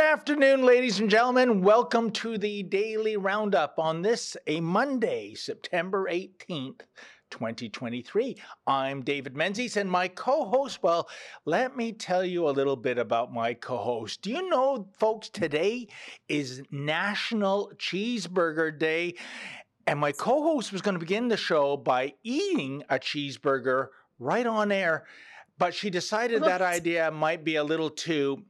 Good afternoon, ladies and gentlemen. Welcome to the Daily Roundup on this, a Monday, September 18th. 2023. I'm David Menzies and my co host. Well, let me tell you a little bit about my co host. Do you know, folks, today is National Cheeseburger Day. And my co host was going to begin the show by eating a cheeseburger right on air, but she decided that idea might be a little too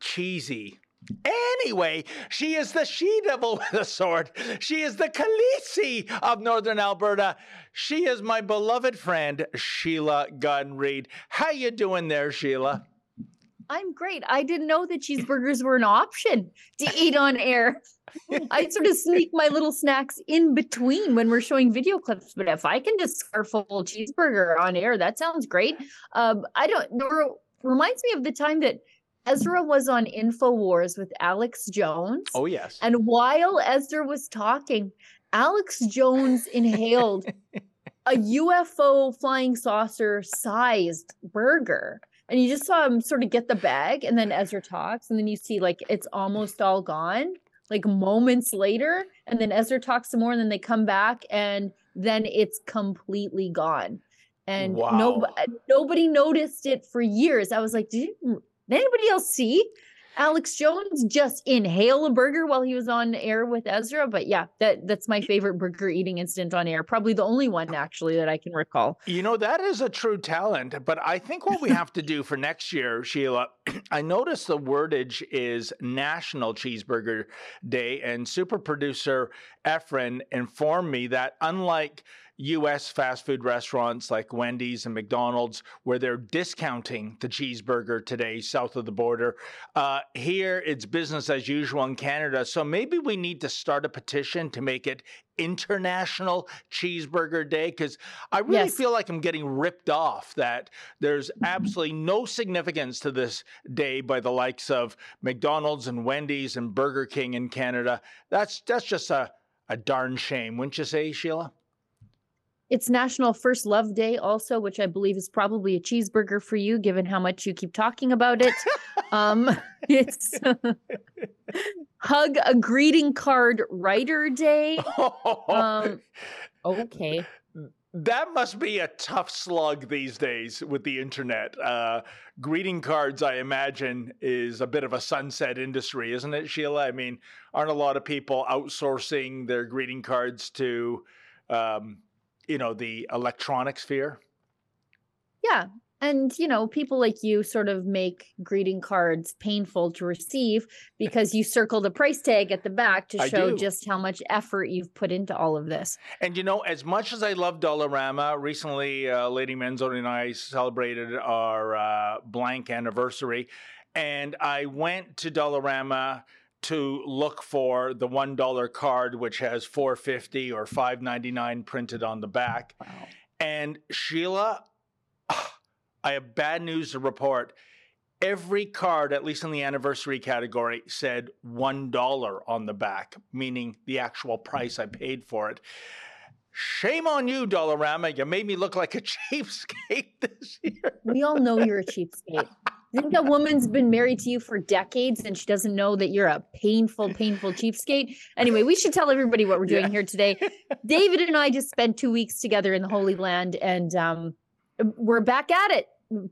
cheesy. Anyway, she is the she devil with a sword. She is the Khaleesi of Northern Alberta. She is my beloved friend, Sheila Gunn Reid. How you doing there, Sheila? I'm great. I didn't know that cheeseburgers were an option to eat on air. I sort of sneak my little snacks in between when we're showing video clips. But if I can just scarf a full cheeseburger on air, that sounds great. Um, I don't. Know, reminds me of the time that Ezra was on InfoWars with Alex Jones. Oh, yes. And while Ezra was talking, Alex Jones inhaled a UFO flying saucer sized burger. And you just saw him sort of get the bag, and then Ezra talks, and then you see like it's almost all gone, like moments later. And then Ezra talks some more, and then they come back, and then it's completely gone. And wow. no, nobody noticed it for years. I was like, did you did anybody else see Alex Jones just inhale a burger while he was on air with Ezra? But yeah, that that's my favorite burger eating incident on air. Probably the only one actually that I can recall. You know, that is a true talent. But I think what we have to do for next year, Sheila, I noticed the wordage is National Cheeseburger Day, and super producer Efren informed me that unlike US fast food restaurants like Wendy's and McDonald's, where they're discounting the cheeseburger today south of the border. Uh, here, it's business as usual in Canada. So maybe we need to start a petition to make it International Cheeseburger Day because I really yes. feel like I'm getting ripped off that there's absolutely no significance to this day by the likes of McDonald's and Wendy's and Burger King in Canada. That's that's just a, a darn shame, wouldn't you say, Sheila? It's National First Love Day, also, which I believe is probably a cheeseburger for you, given how much you keep talking about it. um, it's Hug a Greeting Card Writer Day. Um, okay. That must be a tough slug these days with the internet. Uh, greeting cards, I imagine, is a bit of a sunset industry, isn't it, Sheila? I mean, aren't a lot of people outsourcing their greeting cards to um, you know the electronic sphere? Yeah and you know people like you sort of make greeting cards painful to receive because you circle the price tag at the back to show just how much effort you've put into all of this. And you know as much as i love dollarama recently uh, lady menzoni and i celebrated our uh, blank anniversary and i went to dollarama to look for the one dollar card which has 450 or 599 printed on the back wow. and sheila i have bad news to report every card at least in the anniversary category said one dollar on the back meaning the actual price i paid for it Shame on you, Dollarama. You made me look like a cheapskate this year. We all know you're a cheapskate. think a woman's been married to you for decades and she doesn't know that you're a painful, painful cheapskate. Anyway, we should tell everybody what we're doing yeah. here today. David and I just spent two weeks together in the Holy Land and um, we're back at it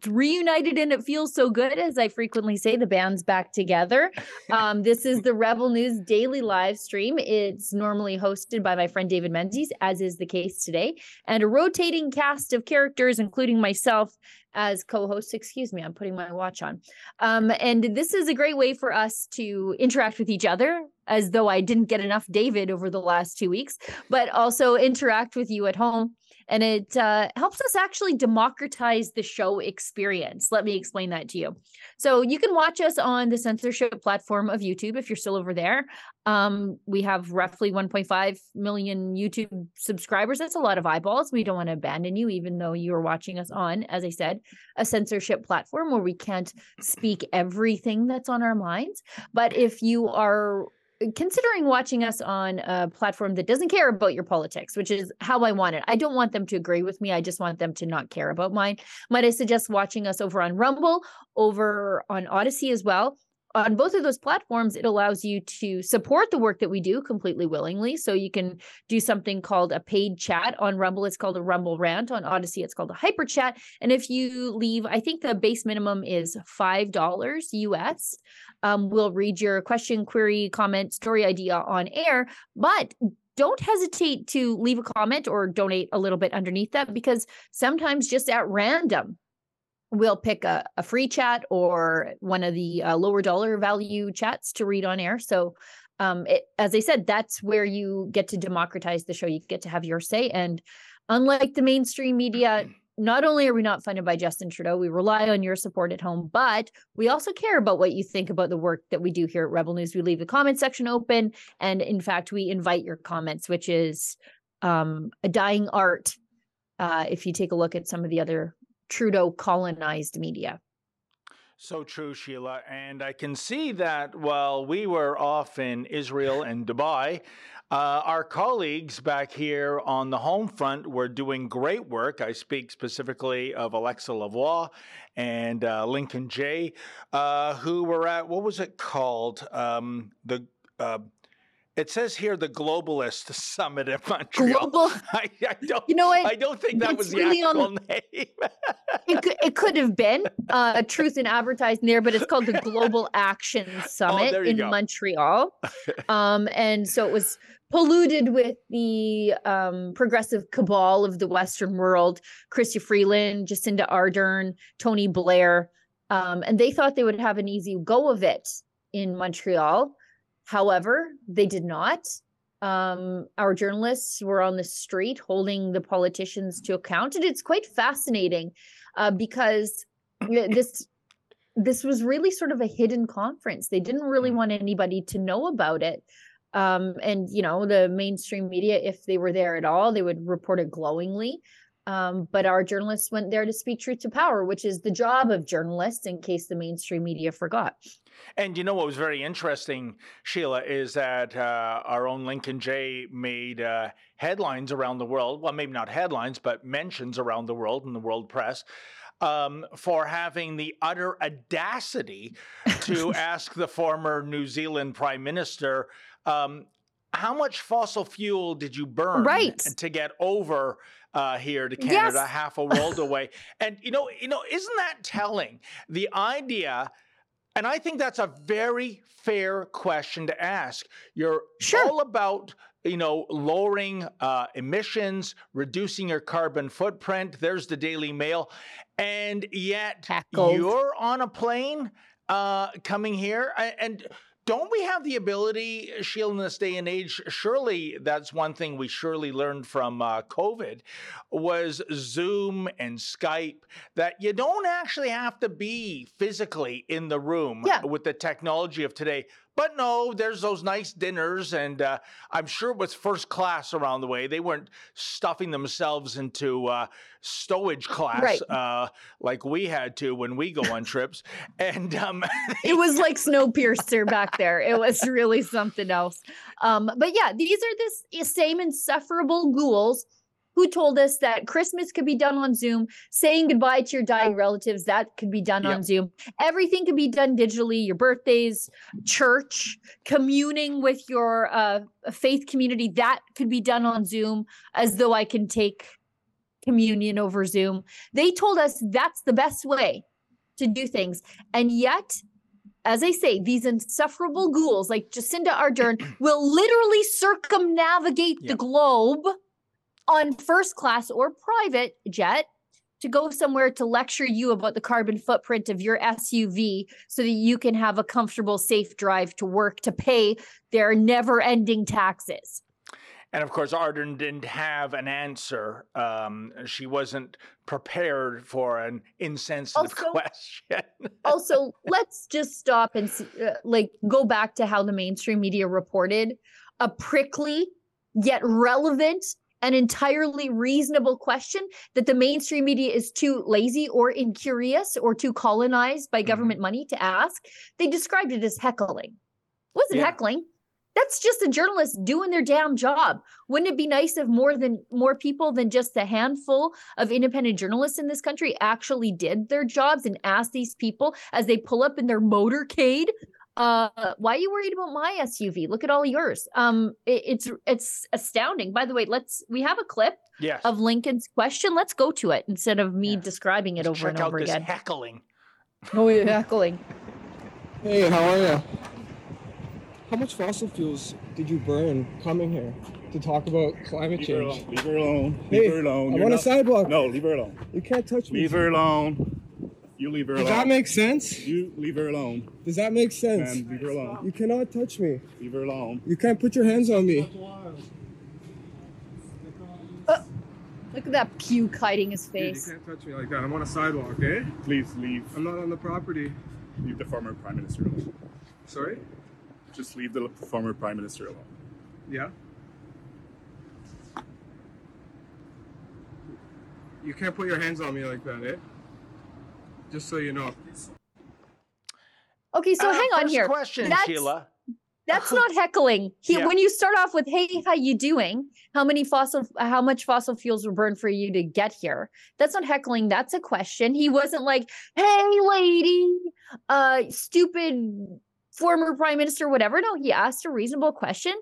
reunited and it feels so good as i frequently say the band's back together. Um, this is the rebel news daily live stream. It's normally hosted by my friend david menzies as is the case today and a rotating cast of characters including myself as co-host. Excuse me i'm putting my watch on. Um, and this is a great way for us to interact with each other as though i didn't get enough david over the last two weeks but also interact with you at home and it uh, helps us actually democratize the show experience. Let me explain that to you. So you can watch us on the censorship platform of YouTube if you're still over there. Um, we have roughly 1.5 million YouTube subscribers. That's a lot of eyeballs. We don't want to abandon you, even though you are watching us on, as I said, a censorship platform where we can't speak everything that's on our minds. But if you are considering watching us on a platform that doesn't care about your politics, which is how I want it. I don't want them to agree with me. I just want them to not care about mine. Might I suggest watching us over on Rumble, over on Odysee as well? On both of those platforms, it allows you to support the work that we do completely willingly. So you can do something called a paid chat on Rumble. It's called a Rumble rant. On Odysee, it's called a hyper chat. And if you leave, I think the base minimum is $5 US. Um, we'll read your question, query, comment, story idea on air. But don't hesitate to leave a comment or donate a little bit underneath that because sometimes just at random, we'll pick a, a free chat or one of the uh, lower dollar value chats to read on air. So, um, it, as I said, that's where you get to democratize the show. You get to have your say. And unlike the mainstream media, not only are we not funded by Justin Trudeau, we rely on your support at home, but we also care about what you think about the work that we do here at Rebel News. We leave the comment section open. And in fact, we invite your comments, which is um, a dying art. Uh, if you take a look at some of the other Trudeau colonized media. So true, Sheila. And I can see that while we were off in Israel and Dubai, uh, our colleagues back here on the home front were doing great work. I speak specifically of Alexa Lavoie and uh, Lincoln Jay, uh, who were at, what was it called? Um, the uh, it says here the globalist summit in Montreal. Global. I, I don't. You know what? I don't think that was the really actual on, name. it, could, it could have been uh, a truth in advertising there, but it's called the Global Action oh, Summit oh, in go. Montreal. Um, and so it was polluted with the um, progressive cabal of the Western world: Chrystia Freeland, Jacinda Ardern, Tony Blair, um, and they thought they would have an easy go of it in Montreal However, they did not. Um, our journalists were on the street holding the politicians to account, and it's quite fascinating uh, because this this was really sort of a hidden conference. They didn't really mm. want anybody to know about it. Um, and you know, the mainstream media, if they were there at all, they would report it glowingly. Um, but our journalists went there to speak truth to power, which is the job of journalists, in case the mainstream media forgot. And you know what was very interesting, Sheila, is that uh, our own Lincoln Jay made uh, headlines around the world. Well, maybe not headlines, but mentions around the world in the world press. Um, for having the utter audacity to ask the former New Zealand Prime Minister, um, how much fossil fuel did you burn right. to get over uh, here to Canada, yes. half a world away? And you know, you know, isn't that telling? The idea and I think that's a very fair question to ask. You're sure. all about you know, lowering uh, emissions, reducing your carbon footprint. There's the Daily Mail. And yet Tackled. you're on a plane uh, coming here. And don't we have the ability, Sheila, in this day and age? Surely that's one thing we surely learned from uh, COVID was Zoom and Skype that you don't actually have to be physically in the room yeah. with the technology of today. But no, there's those nice dinners, and uh, I'm sure it was first class around the way. They weren't stuffing themselves into uh, stowage class right. uh, like we had to when we go on trips. And um, it was like Snowpiercer back there. It was really something else. Um, but yeah, these are this same insufferable ghouls who told us that Christmas could be done on Zoom, saying goodbye to your dying relatives, that could be done yep. on Zoom. Everything could be done digitally, your birthdays, church, communing with your uh, faith community, that could be done on Zoom, as though I can take communion over Zoom. They told us that's the best way to do things. And yet, as I say, these insufferable ghouls like Jacinda Ardern will literally circumnavigate yep. the globe on first class or private jet to go somewhere to lecture you about the carbon footprint of your SUV so that you can have a comfortable, safe drive to work to pay their never ending taxes. And of course, Ardern didn't have an answer. Um, she wasn't prepared for an insensitive also, question. also, let's just stop and uh, like go back to how the mainstream media reported a prickly yet relevant an entirely reasonable question that the mainstream media is too lazy or incurious or too colonized by mm-hmm. government mm-hmm. money to ask. They described it as heckling. It wasn't yeah. heckling. That's just a journalist doing their damn job. Wouldn't it be nice if more than more people than just a handful of independent journalists in this country actually did their jobs and asked these people as they pull up in their motorcade Uh, why are you worried about my SUV? Look at all yours. Um, it, it's it's astounding. By the way, let's we have a clip Yes. of Lincoln's question. Let's go to it instead of me Yeah. describing it Let's over check and out over this again. heckling. Oh, you're heckling. Hey, how are you? How much fossil fuels did you burn coming here to talk about climate Leave her change? alone. Leave her alone. Hey, Leave her alone. I'm You're on a not- sidewalk. No, leave her alone. You can't touch me. Leave her alone. You leave her alone. Does alone. that make sense? You leave her alone. Does that make sense? Man, leave her alone. You cannot touch me. Leave her alone. You can't put your hands on me. Look at that puke hiding his Dude, you face. can't touch me like that. I'm on a sidewalk, okay? Please leave. I'm not on the property. Leave the former prime minister alone. Sorry? Just leave the former prime minister alone. Yeah? You can't put your hands on me like that, eh? Just so you know. Okay, so Uh, hang on here. question, That's- Sheila. That's not heckling. He, Yeah. When you start off with "Hey, how you doing? How many fossil? How much fossil fuels were burned for you to get here?" That's not heckling. That's a question. He wasn't like, "Hey, lady, uh, stupid former prime minister, whatever." No, he asked a reasonable question,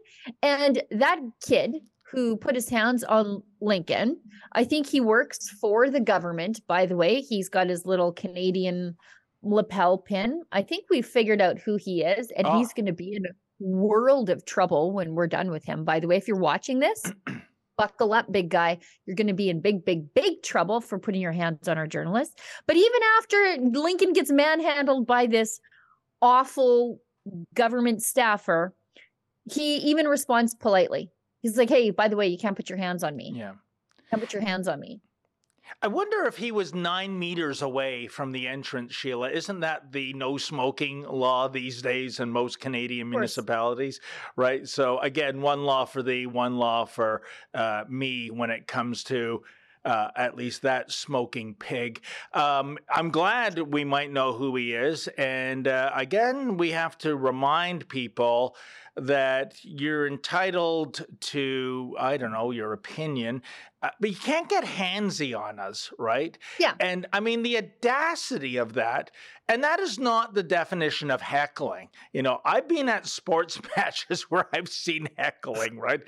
and that kid who put his hands on Lincoln, I think he works for the government. By the way, he's got his little Canadian lapel pin. I think we've figured out who he is, and he's Ah. going to be in a world of trouble when we're done with him. By the way, if you're watching this, buckle up, big guy. You're going to be in big, big, big trouble for putting your hands on our journalist. But even after Lincoln gets manhandled by this awful government staffer, he even responds politely. He's like, "Hey, by the way, you can't put your hands on me. Yeah. Can't put your hands on me." I wonder if he was nine meters away from the entrance, Sheila. Isn't that the no smoking law these days in most Canadian municipalities? Right. So, again, one law for thee, one law for uh, me when it comes to. Uh, at least that smoking pig. Um, I'm glad we might know who he is. And uh, again, we have to remind people that you're entitled to, I don't know, your opinion, uh, but you can't get handsy on us, right? Yeah. And I mean, the audacity of that, and that is not the definition of heckling. You know, I've been at sports matches where I've seen heckling, right?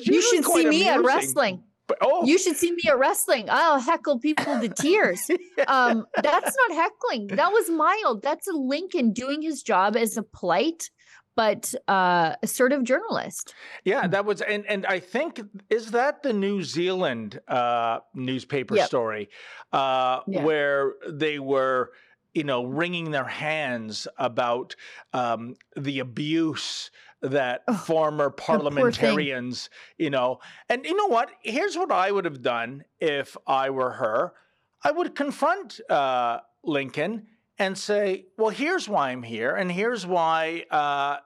You should see quite me at wrestling. But, oh, You should see me at wrestling. I'll heckle people to tears. um, that's not heckling. That was mild. That's a Lincoln doing his job as a polite but uh, assertive journalist. Yeah, that was, and and I think is that the New Zealand uh, newspaper Yep. story uh, Yeah. where they were, you know, wringing their hands about um, the abuse that Oh, former parliamentarians, you know, and you know what? Here's what I would have done if I were her. I would confront uh, Lincoln and say, well, here's why I'm here, and here's why uh,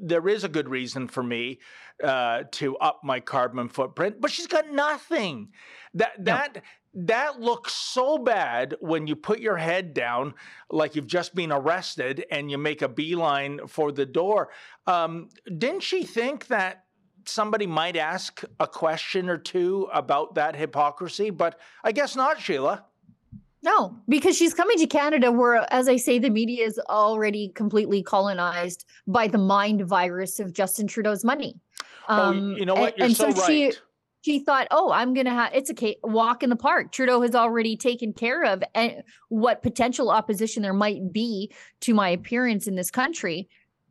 there is a good reason for me uh, to up my carbon footprint. But she's got nothing. That that that looks so bad when you put your head down, like you've just been arrested, and you make a beeline for the door. Um, didn't she think that? Somebody might ask a question or two about that hypocrisy, but I guess not, Sheila. No, because she's coming to Canada where, as I say, the media is already completely colonized by the mind virus of Justin Trudeau's money. oh, you know what? and- You're and so, right. she she thought, oh, I'm gonna have it's a walk in the park. Trudeau has already taken care of and what potential opposition there might be to my appearance in this country.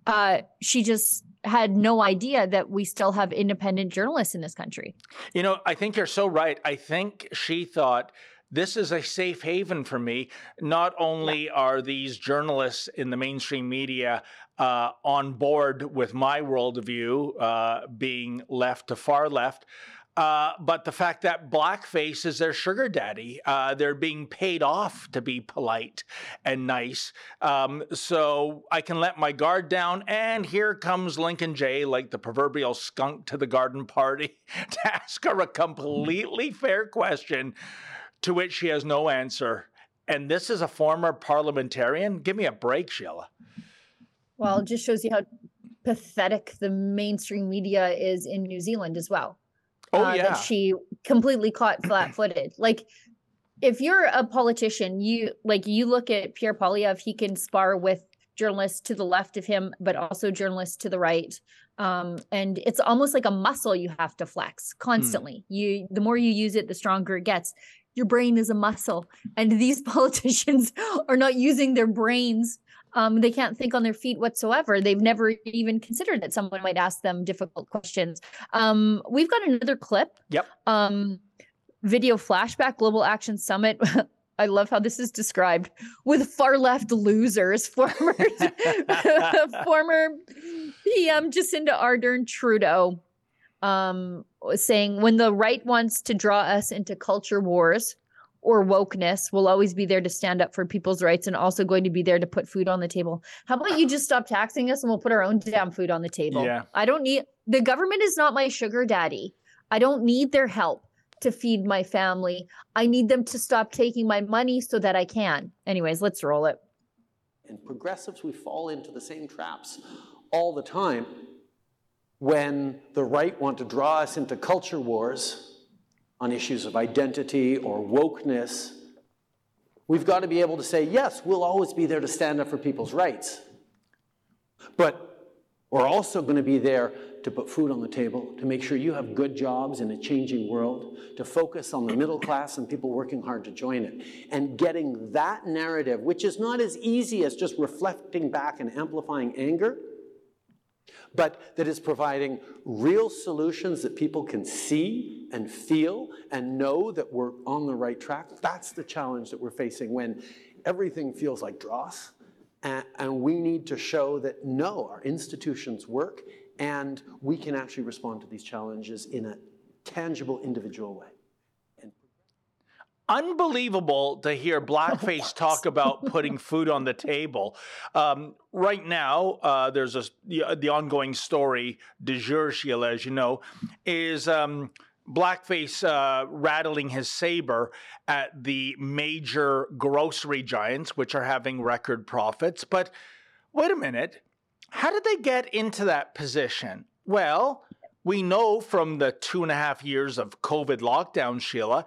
Uh, she just had no idea that we still have independent journalists in this country. You know, I think you're so right. I think she thought this is a safe haven for me. Not only are these journalists in the mainstream media uh, on board with my worldview, uh, being left to far left. Uh, but the fact that blackface is their sugar daddy, uh, they're being paid off to be polite and nice. Um, so I can let my guard down. And here comes Lincoln Jay, like the proverbial skunk to the garden party, to ask her a completely fair question to which she has no answer. And this is a former parliamentarian. Give me a break, Sheila. Well, it just shows you how pathetic the mainstream media is in New Zealand as well. Oh, uh, yeah. that she completely caught flat-footed. Like if you're a politician, you like you look at Pierre Poilievre, he can spar with journalists to the left of him, but also journalists to the right. Um, and it's almost like a muscle you have to flex constantly. Hmm. You the more you use it, the stronger it gets. Your brain is a muscle, and these politicians are not using their brains um, they can't think on their feet whatsoever. They've never even considered that someone might ask them difficult questions. Um, we've got another clip. Yep. Um, video flashback Global Action Summit. I love how this is described with far left losers, former former PM Jacinda Ardern Trudeau um, saying when the right wants to draw us into culture wars, or wokeness we'll always be there to stand up for people's rights and also going to be there to put food on the table. How about you just stop taxing us and we'll put our own damn food on the table? Yeah. I don't need the government is not my sugar daddy. I don't need their help to feed my family. I need them to stop taking my money so that I can. Anyways, let's roll it. And progressives, we fall into the same traps all the time when the right want to draw us into culture wars on issues of identity or wokeness, we've got to be able to say, yes, we'll always be there to stand up for people's rights. But we're also going to be there to put food on the table, to make sure you have good jobs in a changing world, to focus on the middle class and people working hard to join it. And getting that narrative, which is not as easy as just reflecting back and amplifying anger, but that is providing real solutions that people can see and feel and know that we're on the right track. That's the challenge that we're facing when everything feels like dross. And, and we need to show that no, our institutions work and we can actually respond to these challenges in a tangible, individual way unbelievable to hear blackface talk about putting food on the table. Um, right now, uh, there's a the, the, ongoing story de jour, Sheila, as you know, is. Um, blackface uh, rattling his saber at the major grocery giants, which are having record profits. But wait a minute, how did they get into that position? Well, we know from the two and a half years of COVID lockdown, Sheila,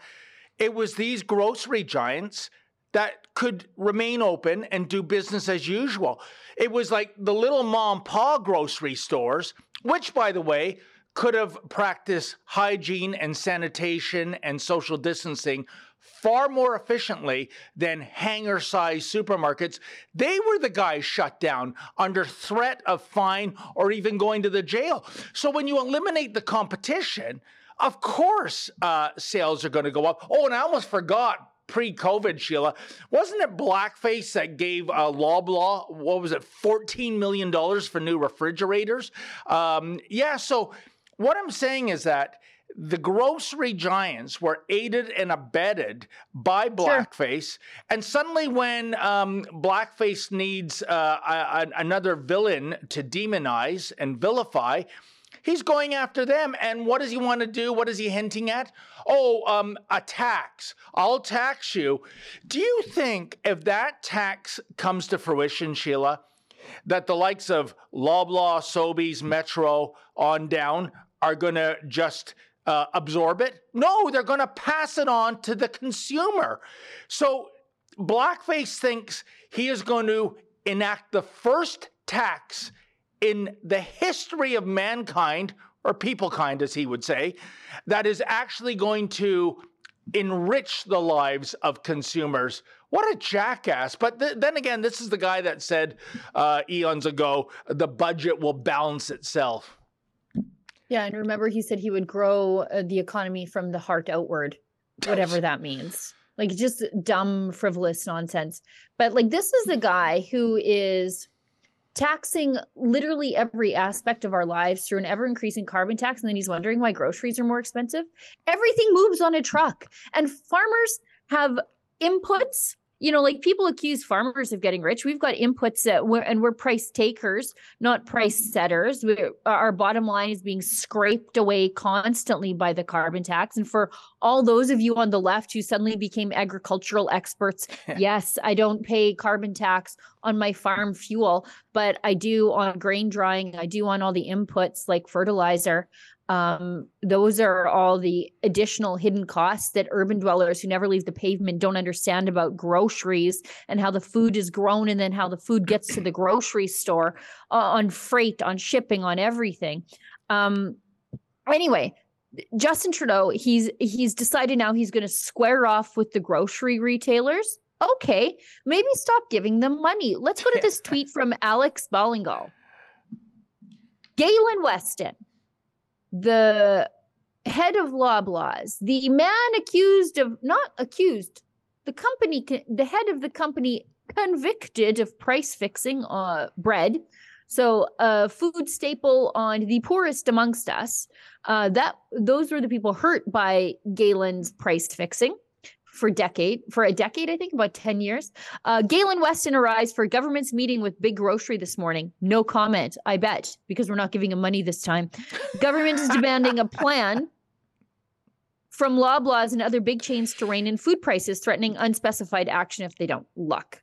it was these grocery giants that could remain open and do business as usual. It was like the little mom pa grocery stores, which, by the way, could have practiced hygiene and sanitation and social distancing far more efficiently than hangar sized supermarkets. They were the guys shut down under threat of fine or even going to the jail. So when you eliminate the competition, of course, uh, sales are going to go up. Oh, and I almost forgot pre-COVID, Sheila, wasn't it Blackface that gave uh, Loblaw what was it, fourteen million dollars for new refrigerators? Um, yeah. So what I'm saying is that the grocery giants were aided and abetted by blackface sure. and suddenly when um, blackface needs uh, a, a, another villain to demonize and vilify He's going after them. And what does he want to do? What is he hinting at? Oh, um, a tax. I'll tax you. Do you think if that tax comes to fruition, Sheila, that the likes of Loblaw, Sobeys, Metro on down are going to just uh, absorb it? No, they're going to pass it on to the consumer. So Blackface thinks he is going to enact the first tax in the history of mankind, or peoplekind, as he would say, that is actually going to enrich the lives of consumers. What a jackass. But th- then again, this is the guy that said uh, eons ago the budget will balance itself. Yeah. And remember, he said he would grow uh, the economy from the heart outward, whatever that means. Like just dumb, frivolous nonsense. But like, this is the guy who is taxing literally every aspect of our lives through an ever increasing carbon tax. And then he's wondering why groceries are more expensive. Everything moves on a truck, and farmers have inputs. You know, like people accuse farmers of getting rich. We've got inputs that we're, and we're price takers, not price setters. We're, our bottom line is being scraped away constantly by the carbon tax. And for all those of you on the left who suddenly became agricultural experts. yes, I don't pay carbon tax on my farm fuel, but I do on grain drying, I do on all the inputs like fertilizer um, those are all the additional hidden costs that urban dwellers who never leave the pavement don't understand about groceries and how the food is grown and then how the food gets to the grocery store uh, on freight on shipping on everything. Um, anyway justin trudeau he's he's decided now he's going to square off with the grocery retailers. Okay maybe stop giving them money. Let's go to this tweet from alex ballingall. Galen weston the head of Loblaws, the man accused of not accused, the company, the head of the company convicted of price fixing uh, bread. So a food staple on the poorest amongst us. Uh, that those were the people hurt by Galen's price fixing for decade for a decade, I think about 10 years. Uh, Galen Weston arrives for government's meeting with Big Grocery this morning. No comment, I bet, because we're not giving him money this time. Government is demanding a plan from Loblaws and other big chains to rein in food prices, threatening unspecified action if they don't look.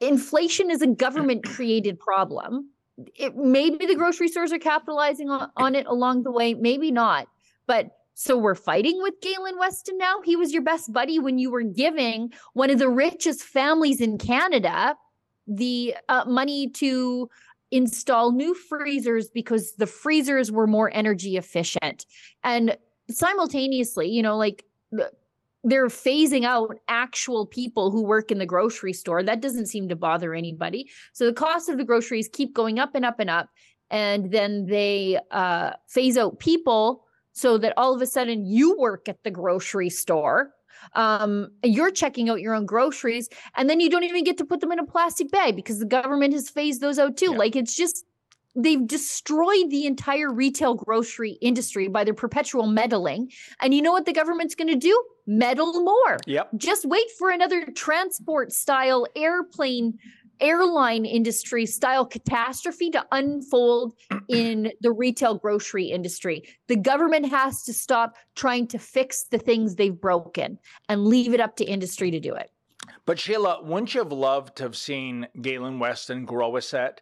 Inflation is a government created problem. It, maybe the grocery stores are capitalizing on, on it along the way, maybe not. But so we're fighting with Galen Weston now. He was your best buddy when you were giving one of the richest families in Canada the uh, money to install new freezers because the freezers were more energy efficient. And simultaneously, you know, like they're phasing out actual people who work in the grocery store. That doesn't seem to bother anybody. So the cost of the groceries keep going up and up and up. And then they uh, phase out people so that all of a sudden you work at the grocery store um, you're checking out your own groceries and then you don't even get to put them in a plastic bag because the government has phased those out too. Yeah. like it's just they've destroyed the entire retail grocery industry by their perpetual meddling. And you know what the government's going to do? Meddle more. Yep. Just wait for another transport style airplane airline industry style catastrophe to unfold in the retail grocery industry. The government has to stop trying to fix the things they've broken and leave it up to industry to do it. But Sheila, wouldn't you have loved to have seen Galen Weston grow a set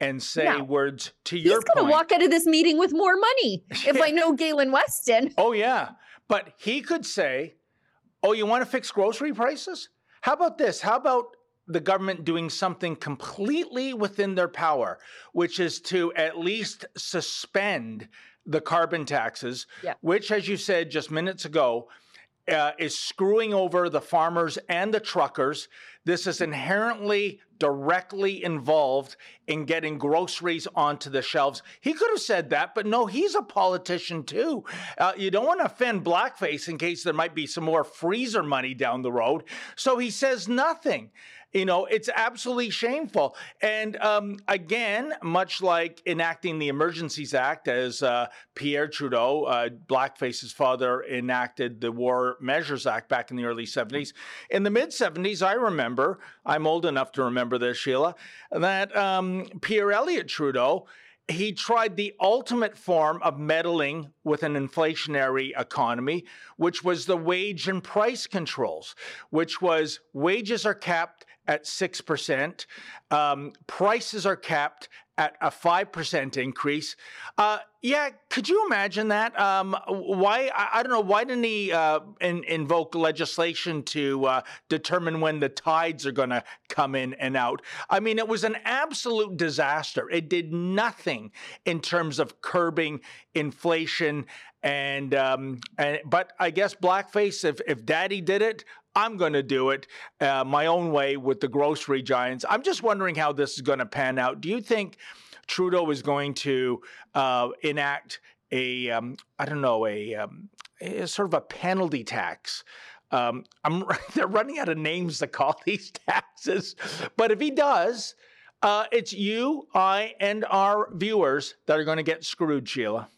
and say no. words to your He's going to walk out of this meeting with more money if I know Galen Weston. Oh, yeah. But he could say, Oh, you want to fix grocery prices? How about this? How about the government doing something completely within their power, which is to at least suspend the carbon taxes, yeah. which, as you said just minutes ago, uh, is screwing over the farmers and the truckers. This is inherently directly involved in getting groceries onto the shelves. He could have said that, but no, he's a politician too. Uh, you don't want to offend blackface in case there might be some more freezer money down the road. So he says nothing. You know, it's absolutely shameful. And um, again, much like enacting the Emergencies Act, as uh, Pierre Trudeau, uh, Blackface's father, enacted the War Measures Act back in the early 70s. In the mid 70s, I remember, I'm old enough to remember this, Sheila, that um, Pierre Elliott Trudeau he tried the ultimate form of meddling with an inflationary economy, which was the wage and price controls, which was wages are capped at 6%. Um, prices are capped at a 5% increase. Uh, yeah, could you imagine that? Um, why, I, I, don't know, why didn't he uh, in, invoke legislation to uh, determine when the tides are going to come in and out? I mean, it was an absolute disaster. It did nothing in terms of curbing inflation and um, and but I guess blackface. If if Daddy did it, I'm going to do it uh, my own way with the grocery giants. I'm just wondering how this is going to pan out. Do you think Trudeau is going to uh, enact a, um, I don't know, a, um, a, sort of a penalty tax? Um, they're running out of names to call these taxes, but if he does, uh, it's you, I, and our viewers that are going to get screwed, Sheila.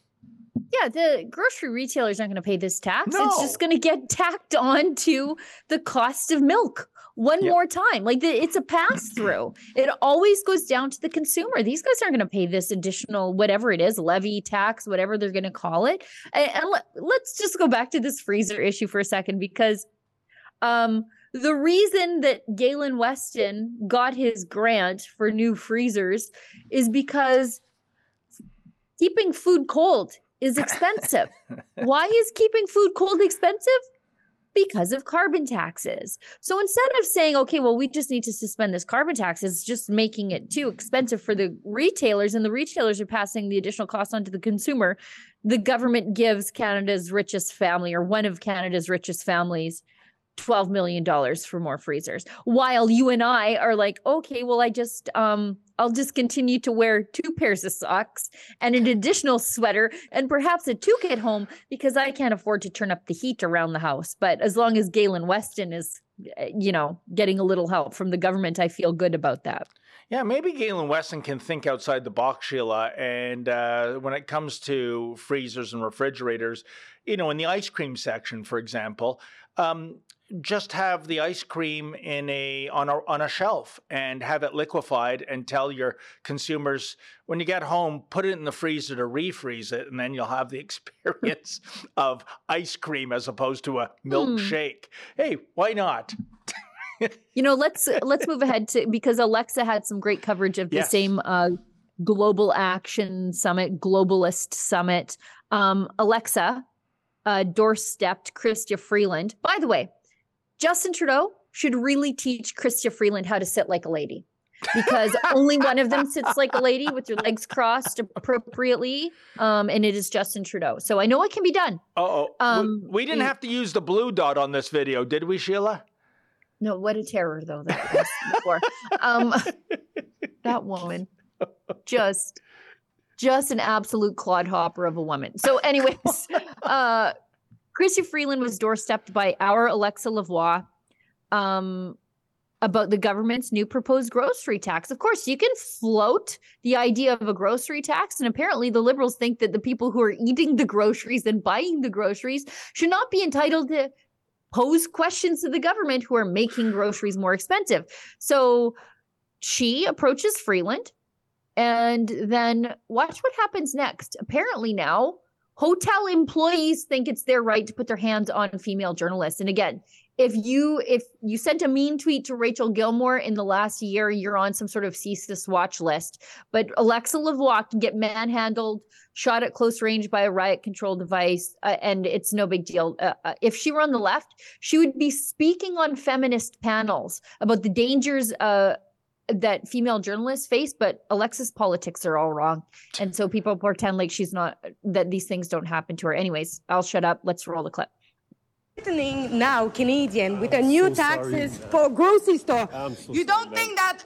Yeah, the grocery retailers aren't going to pay this tax. It's just going to get tacked on to the cost of milk one Yep. more time. Like the, it's a pass through. It always goes down to the consumer. These guys aren't going to pay this additional whatever it is, levy, tax, whatever they're going to call it. And, and let, let's just go back to this freezer issue for a second because um the reason that Galen Weston got his grant for new freezers is because keeping food cold is expensive. Why is keeping food cold expensive? Because of carbon taxes. So instead of saying, okay, well, we just need to suspend this carbon tax, it's just making it too expensive for the retailers, and the retailers are passing the additional cost on to the consumer. The government gives Canada's richest family or one of Canada's richest families $12 million for more freezers while you and i are like okay well i just um i'll just continue to wear two pairs of socks and an additional sweater and perhaps a toque at home because i can't afford to turn up the heat around the house but as long as galen weston is eh, you know getting a little help from the government i feel good about that Yeah, maybe Galen Weston can think outside the box, Sheila. And uh, when it comes to freezers and refrigerators, you know, in the ice cream section, for example, um, just have the ice cream in a on a on a shelf and have it liquefied and tell your consumers when you get home put it in the freezer to refreeze it and then you'll have the experience of ice cream as opposed to a milkshake. Hey, why not? you know let's let's move ahead to because alexa had some great coverage of the Yes. same uh global action summit globalist summit um alexa uh doorstepped Chrystia freeland by the way justin trudeau should really teach Chrystia freeland how to sit like a lady because only one of them sits like a lady with your legs crossed appropriately um and it is justin trudeau so i know it can be done. We- Um, we, didn't have to use the blue dot on this video, did we, Sheila? No, what a terror though that was before. Um that woman just just an absolute clodhopper of a woman. So anyways, uh Chrissy Freeland was doorstepped by our Alexa Lavoie um about the government's new proposed grocery tax. Of course, you can float the idea of a grocery tax and apparently the liberals think that the people who are eating the groceries and buying the groceries should not be entitled to pose questions to the government who are making groceries more expensive. So she approaches Freeland and then watch what happens next. Apparently, now hotel employees think it's their right to put their hands on female journalists. And again, if you if you sent a mean tweet to Rachel Gilmore in the last year, you're on some sort of CSIS watch list. But Alexa Lavoie can get manhandled, shot at close range by a riot control device, uh, and it's no big deal. Uh, uh, if she were on the left, she would be speaking on feminist panels about the dangers uh, that female journalists face. But Alexa's politics are all wrong, and so people pretend like she's not that these things don't happen to her. Anyways, I'll shut up. Let's roll the clip. threatening now Canadian with a new taxes for grocery store. you don't think that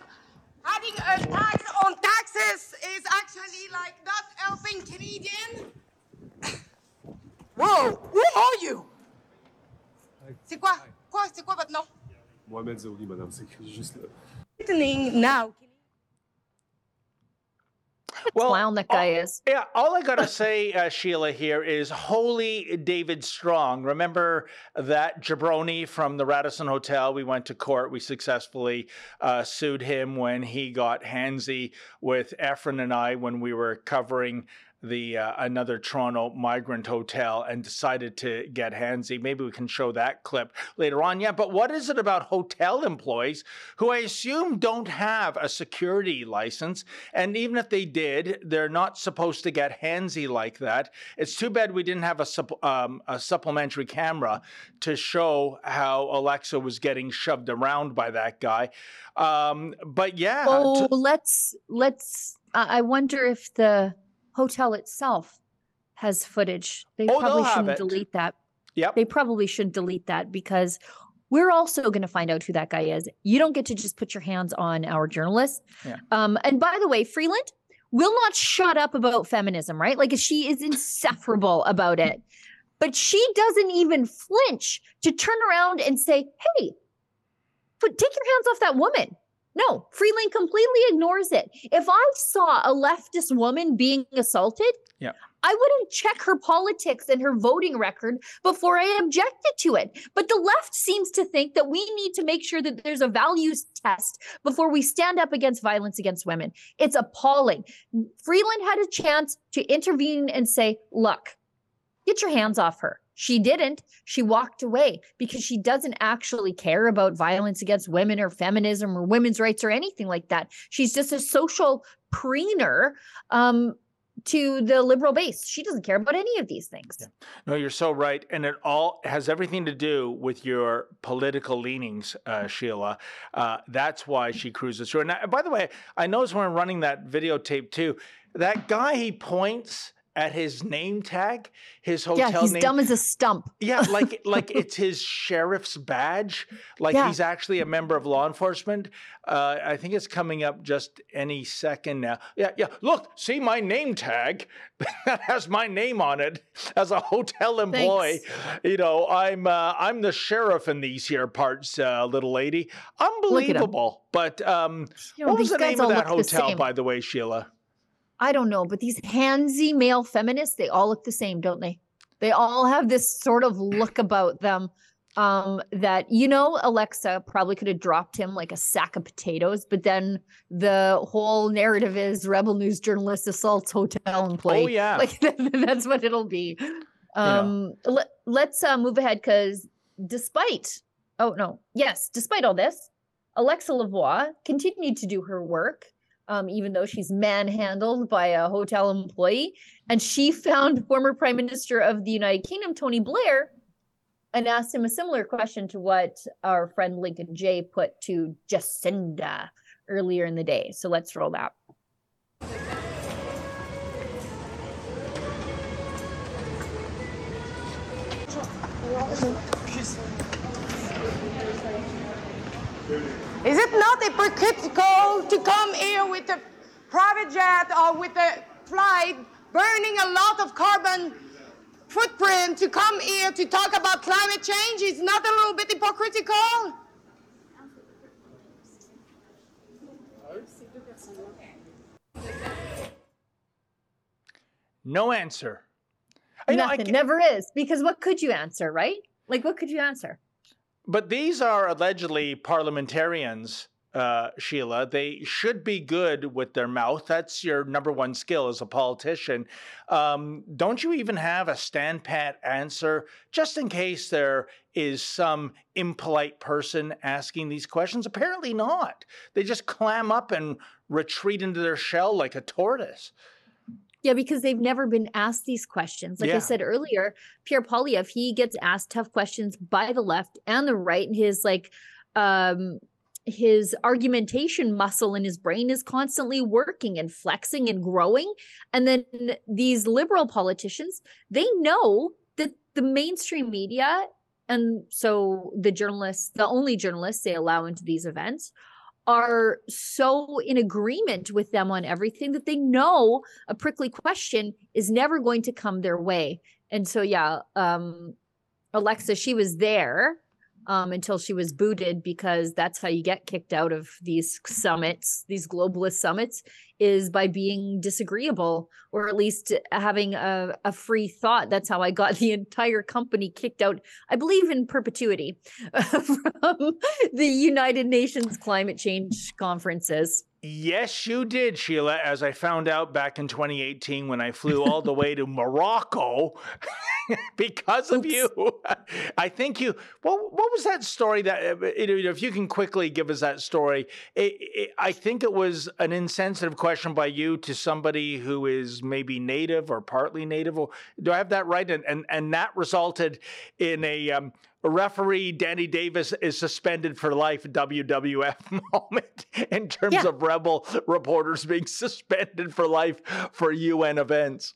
adding a tax on taxes is actually like not helping Canadian? Whoa, who are you? C'est quoi? Quoi? C'est quoi votre nom? Mohamed Zaouli, madame, c'est juste là. Threatening now. Well, Clown that guy is. Yeah, all I gotta say, uh, Sheila, here is holy David Strong. Remember that jabroni from the Radisson Hotel? We went to court. We successfully uh, sued him when he got handsy with Efren and I when we were covering the uh, another Toronto migrant hotel and decided to get handsy. Maybe we can show that clip later on. Yeah, but what is it about hotel employees who I assume don't have a security license? And even if they did, they're not supposed to get handsy like that. It's too bad we didn't have a, um, a supplementary camera to show how Alexa was getting shoved around by that guy. Um, but yeah, Oh, to- let's let's. I wonder if the hotel itself has footage. They Oh, probably shouldn't it. delete that. yep. They probably shouldn't delete that because we're also going to find out who that guy is. You don't get to just put your hands on our journalists. Yeah. Um, and by the way, Freeland will not shut up about feminism, right? Like she is insufferable about it. But she doesn't even flinch to turn around and say, hey, put take your hands off that woman. No, Freeland completely ignores it. If I saw a leftist woman being assaulted, Yeah. I wouldn't check her politics and her voting record before I objected to it. But the left seems to think that we need to make sure that there's a values test before we stand up against violence against women. It's appalling. Freeland had a chance to intervene and say, look, get your hands off her. She didn't. She walked away because she doesn't actually care about violence against women or feminism or women's rights or anything like that. She's just a social preener um, to the liberal base. She doesn't care about any of these things. Yeah. No, you're so right. And it all has everything to do with your political leanings, uh, Sheila. Uh, that's why she cruises through. And I, by the way, I noticed when I'm running that videotape too, that guy he points at his name tag, his hotel name. yeah, he's name. dumb as a stump. Yeah, like like it's his sheriff's badge. Like yeah. he's actually a member of law enforcement. Uh, I think it's coming up just any second now. Yeah, yeah. Look, see my name tag that has my name on it as a hotel employee. Thanks. You know, I'm uh, I'm the sheriff in these here parts, uh, little lady. Unbelievable. But um, you know, what was the name of that hotel, by the way, Sheila? I don't know, but these handsy male feminists, they all look the same, don't they? They all have this sort of look about them um, that, you know, Alexa probably could have dropped him like a sack of potatoes, but then the whole narrative is rebel news journalist assaults hotel employee. Oh, yeah. Like that's what it'll be. Um, yeah. let, let's uh, move ahead because despite, oh, no, yes, despite all this, Alexa Lavoie continued to do her work um, even though she's manhandled by a hotel employee. And she found former Prime Minister of the United Kingdom, Tony Blair, and asked him a similar question to what our friend Lincoln Jay put to Jacinda earlier in the day. So let's roll that. Is it not hypocritical to come here with a private jet or with a flight burning a lot of carbon footprint to come here to talk about climate change? Is not a little bit hypocritical? No answer. I Nothing. Know, never is. Because what could you answer, right? Like, what could you answer? But these are allegedly parliamentarians, uh, Sheila. They should be good with their mouth. That's your number one skill as a politician. Um, don't you even have a stand pat answer just in case there is some impolite person asking these questions? Apparently not. They just clam up and retreat into their shell like a tortoise. Yeah, because they've never been asked these questions. Like yeah. I said earlier, Pierre Poilievre, he gets asked tough questions by the left and the right. And his like um his argumentation muscle in his brain is constantly working and flexing and growing. And then these liberal politicians, they know that the mainstream media and so the journalists, the only journalists they allow into these events are so in agreement with them on everything that they know a prickly question is never going to come their way. And so, yeah, um, Alexa, she was there um, until she was booted because that's how you get kicked out of these summits, these globalist summits, is by being disagreeable or at least having a, a free thought. That's how I got the entire company kicked out, I believe in perpetuity from the United Nations climate change conferences. Yes, you did, Sheila, as I found out back in 2018 when I flew all the way to Morocco because of Oops. you. I think you, what, what was that story that, uh, if you can quickly give us that story, it, it, I think it was an insensitive question by you to somebody who is maybe native or partly native. Do I have that right? And, and, and that resulted in a, um, referee Danny Davis is suspended for life WWF moment in terms yeah. of rebel reporters being suspended for life for UN events.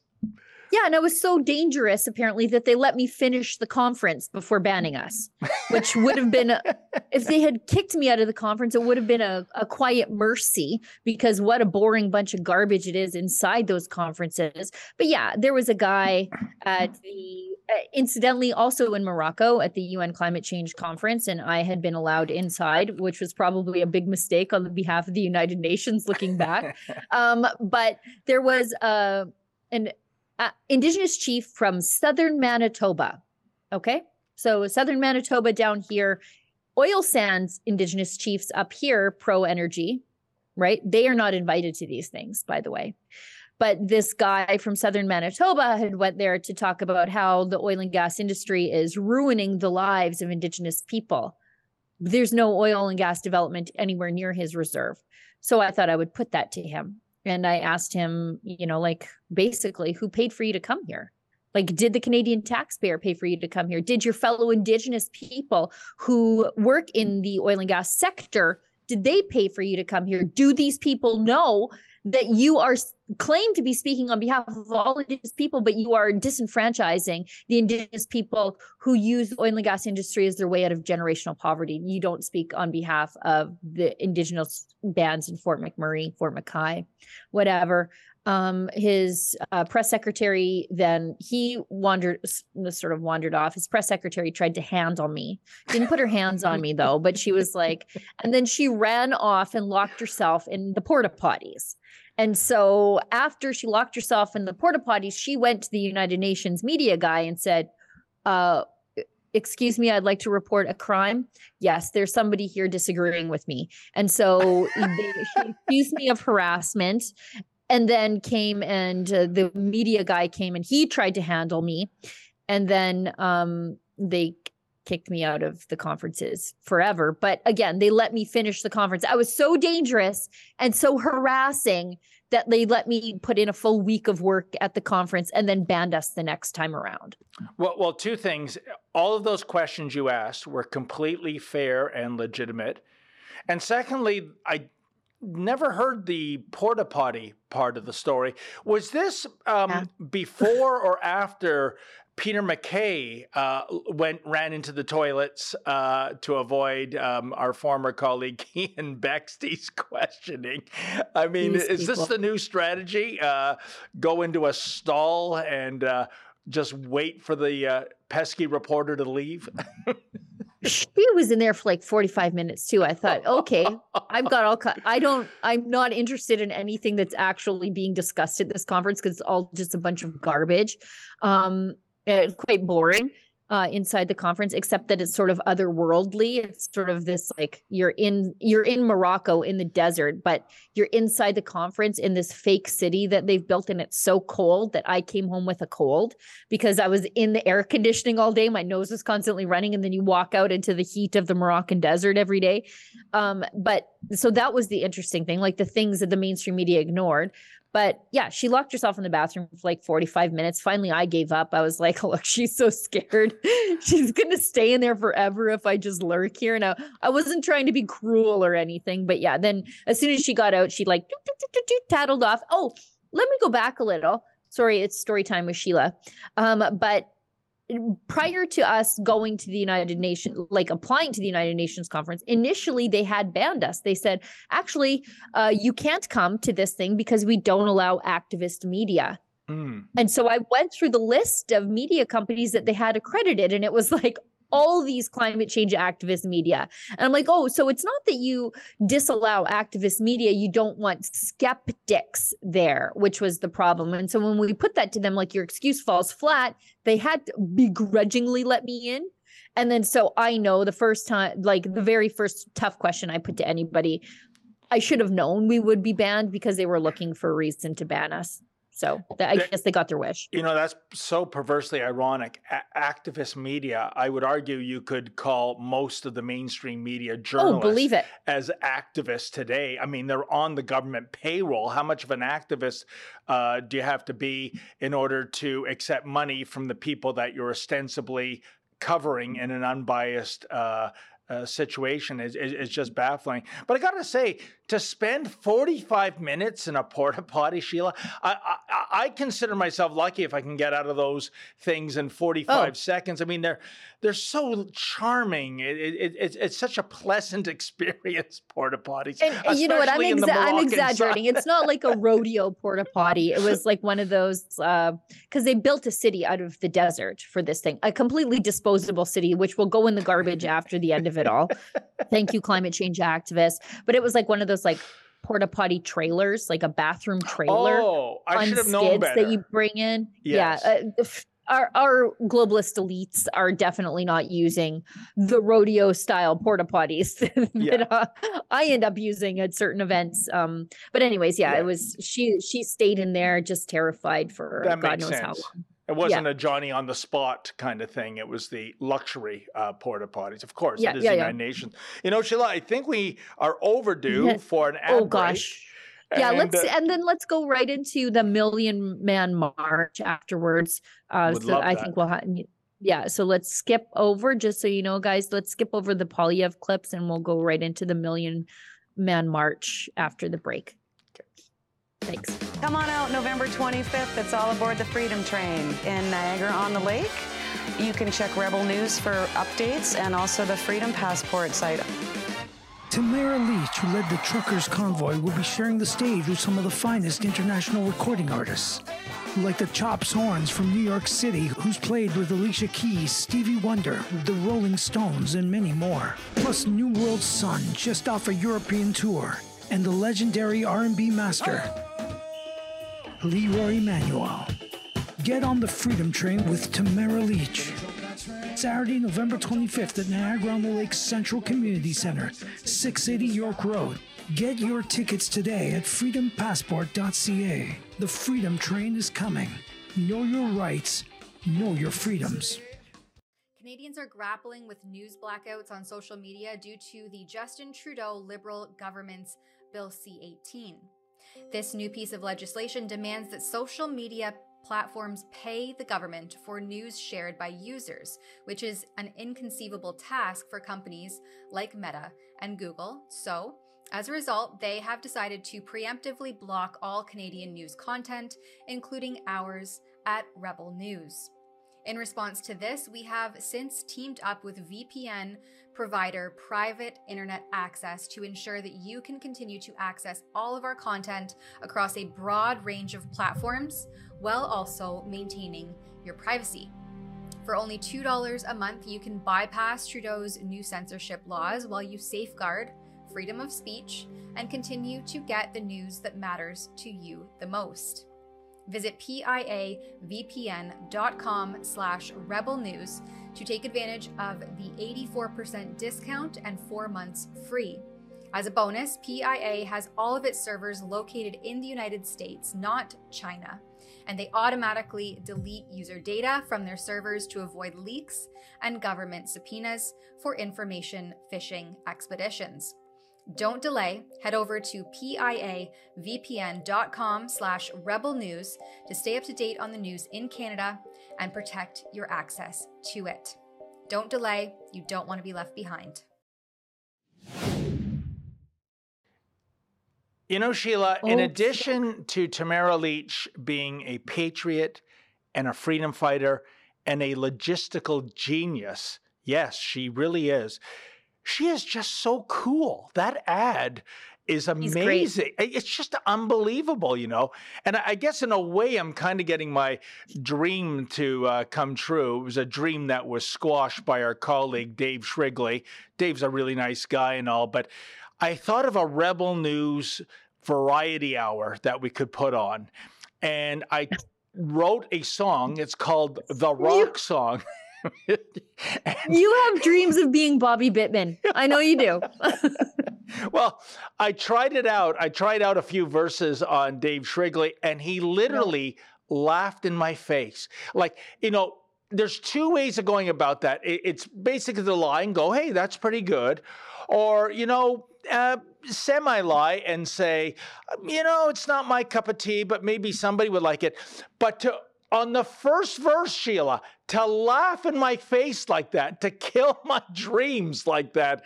Yeah, and it was so dangerous apparently that they let me finish the conference before banning us, which would have been a, if they had kicked me out of the conference, it would have been a, a quiet mercy because what a boring bunch of garbage it is inside those conferences. But yeah, there was a guy at the uh, incidentally also in Morocco at the UN climate change conference and I had been allowed inside, which was probably a big mistake on the behalf of the United Nations looking back. um, but there was a uh, an uh, Indigenous chief from southern Manitoba. Okay. So southern Manitoba down here, oil sands Indigenous chiefs up here, pro energy, right? They are not invited to these things, by the way. But this guy from southern Manitoba had went there to talk about how the oil and gas industry is ruining the lives of Indigenous people. There's no oil and gas development anywhere near his reserve. So I thought I would put that to him. And I asked him, you know, like basically, who paid for you to come here? Like, did the Canadian taxpayer pay for you to come here? Did your fellow Indigenous people who work in the oil and gas sector, did they pay for you to come here? Do these people know that you are claimed to be speaking on behalf of all indigenous people, but you are disenfranchising the indigenous people who use the oil and gas industry as their way out of generational poverty. You don't speak on behalf of the indigenous bands in Fort McMurray, Fort McKay, whatever. Um, his uh, press secretary then he wandered, sort of wandered off. His press secretary tried to handle me, didn't put her hands on me though, but she was like, and then she ran off and locked herself in the porta potties. And so after she locked herself in the porta potties, she went to the United Nations media guy and said, uh, excuse me, I'd like to report a crime. Yes, there's somebody here disagreeing with me. And so they, she accused me of harassment and then came and uh, the media guy came and he tried to handle me. And then um, they kicked me out of the conferences forever. But again, they let me finish the conference. I was so dangerous and so harassing that they let me put in a full week of work at the conference and then banned us the next time around. Well, well, two things. All of those questions you asked were completely fair and legitimate. And secondly, I never heard the porta potty part of the story. Was this um, yeah. before or after Peter MacKay uh, went ran into the toilets uh, to avoid um, our former colleague Keean Bexte's questioning. I mean, These is people. this the new strategy? Uh, go into a stall and uh, just wait for the uh, pesky reporter to leave? she was in there for like 45 minutes too. I thought, okay, I've got all, I don't, I'm not interested in anything that's actually being discussed at this conference because it's all just a bunch of garbage. Um, uh, quite boring uh, inside the conference, except that it's sort of otherworldly. It's sort of this like you're in you're in Morocco in the desert, but you're inside the conference in this fake city that they've built, and it's so cold that I came home with a cold because I was in the air conditioning all day. My nose was constantly running, and then you walk out into the heat of the Moroccan desert every day. Um, but so that was the interesting thing, like the things that the mainstream media ignored. But yeah, she locked herself in the bathroom for like 45 minutes. Finally, I gave up. I was like, look, she's so scared. she's going to stay in there forever if I just lurk here. Now, I wasn't trying to be cruel or anything. But yeah, then as soon as she got out, she like tattled off. Oh, let me go back a little. Sorry, it's story time with Sheila. Um, but prior to us going to the United Nations, like applying to the United Nations conference, initially they had banned us. They said, actually, uh, you can't come to this thing because we don't allow activist media. Mm. And so I went through the list of media companies that they had accredited, and it was like all these climate change activist media. And I'm like, oh, so it's not that you disallow activist media, you don't want skeptics there, which was the problem. And so when we put that to them, like your excuse falls flat, they had to begrudgingly let me in. And then so I know the first time, like the very first tough question I put to anybody, I should have known we would be banned because they were looking for a reason to ban us. So I guess they got their wish. You know, that's so perversely ironic. A- activist media, I would argue you could call most of the mainstream media journalists oh, believe it. as activists today. I mean, they're on the government payroll. How much of an activist uh, do you have to be in order to accept money from the people that you're ostensibly covering in an unbiased uh, uh, situation is, is, is, just baffling. But I got to say, to spend 45 minutes in a porta potty, Sheila, I, I, I, consider myself lucky if I can get out of those things in 45 oh. seconds. I mean, they're they're so charming. It, it, it, it's such a pleasant experience, porta potties. And, you know what? I'm, exa- I'm exaggerating. It's not like a rodeo porta potty. It was like one of those because uh, they built a city out of the desert for this thing, a completely disposable city, which will go in the garbage after the end of it all. Thank you, climate change activists. But it was like one of those like porta potty trailers, like a bathroom trailer Oh, I should have known better. that you bring in. Yes. Yeah. Uh, our, our globalist elites are definitely not using the rodeo style porta potties that Yeah. uh, I end up using at certain events. Um, but anyways, yeah, Yeah. it was she she stayed in there just terrified for that God knows how long. It wasn't a Johnny on the spot kind of thing. It was the luxury uh, porta potties. Of course, Yeah, it is yeah, the yeah. United Nations. You know, Sheila, I think we are overdue for an ad Oh break. gosh. Yeah, And, let's uh, and then let's go right into the Million Man March afterwards. Uh, so I that. think we'll have. Yeah, so let's skip over just so you know, guys. Let's skip over the Poilievre clips and we'll go right into the Million Man March after the break. Thanks. Come on out November 25th. It's all aboard the Freedom Train in Niagara on the Lake. You can check Rebel News for updates and also the Freedom Passport site. Tamara Lich, who led the truckers' convoy, will be sharing the stage with some of the finest international recording artists. Like the Chops Horns from New York City, who's played with Alicia Keys, Stevie Wonder, the Rolling Stones, and many more. Plus New World Sun, just off a European tour, and the legendary R&B master, Leroy Emanuel. Get on the Freedom Train with Tamara Lich. Saturday, November 25th at Niagara on the Lake Central Community Center, 680 York Road. Get your tickets today at freedompassport.ca. The Freedom Train is coming. Know your rights, know your freedoms. Canadians are grappling with news blackouts on social media due to the Justin Trudeau Liberal government's Bill C 18. This new piece of legislation demands that social media platforms pay the government for news shared by users, which is an inconceivable task for companies like Meta and Google. So, as a result, they have decided to preemptively block all Canadian news content, including ours at Rebel News. In response to this, we have since teamed up with VPN provider Private Internet Access to ensure that you can continue to access all of our content across a broad range of platforms while also maintaining your privacy. For only $2 a month, you can bypass Trudeau's new censorship laws while you safeguard freedom of speech and continue to get the news that matters to you the most. Visit piavpn.com slash rebel news to take advantage of the 84% discount and four months free. As a bonus, PIA has all of its servers located in the United States, not China, and they automatically delete user data from their servers to avoid leaks and government subpoenas for information phishing expeditions. Don't delay. Head over to piavpn.com slash rebel news to stay up to date on the news in Canada and protect your access to it. Don't delay. You don't want to be left behind. You know, Sheila, in Oh, addition to Tamara Lich being a patriot and a freedom fighter and a logistical genius, yes, she really is. She is just so cool. That ad is amazing. It's just unbelievable, you know. And I guess in a way, I'm kind of getting my dream to uh, come true. It was a dream that was squashed by our colleague Dave Shrigley. Dave's a really nice guy and all, but I thought of a Rebel News variety hour that we could put on, and I wrote a song. It's called the Rock Song. You have dreams of being Bobby Bittman. I know you do. well, I tried it out. I tried out a few verses on Dave Shrigley, and he literally laughed in my face. Like, you know, there's two ways of going about that. It's basically the lie and go, hey, that's pretty good. Or, you know, uh, semi lie and say, you know, it's not my cup of tea, but maybe somebody would like it. But to on the first verse, Sheila, to laugh in my face like that, to kill my dreams like that.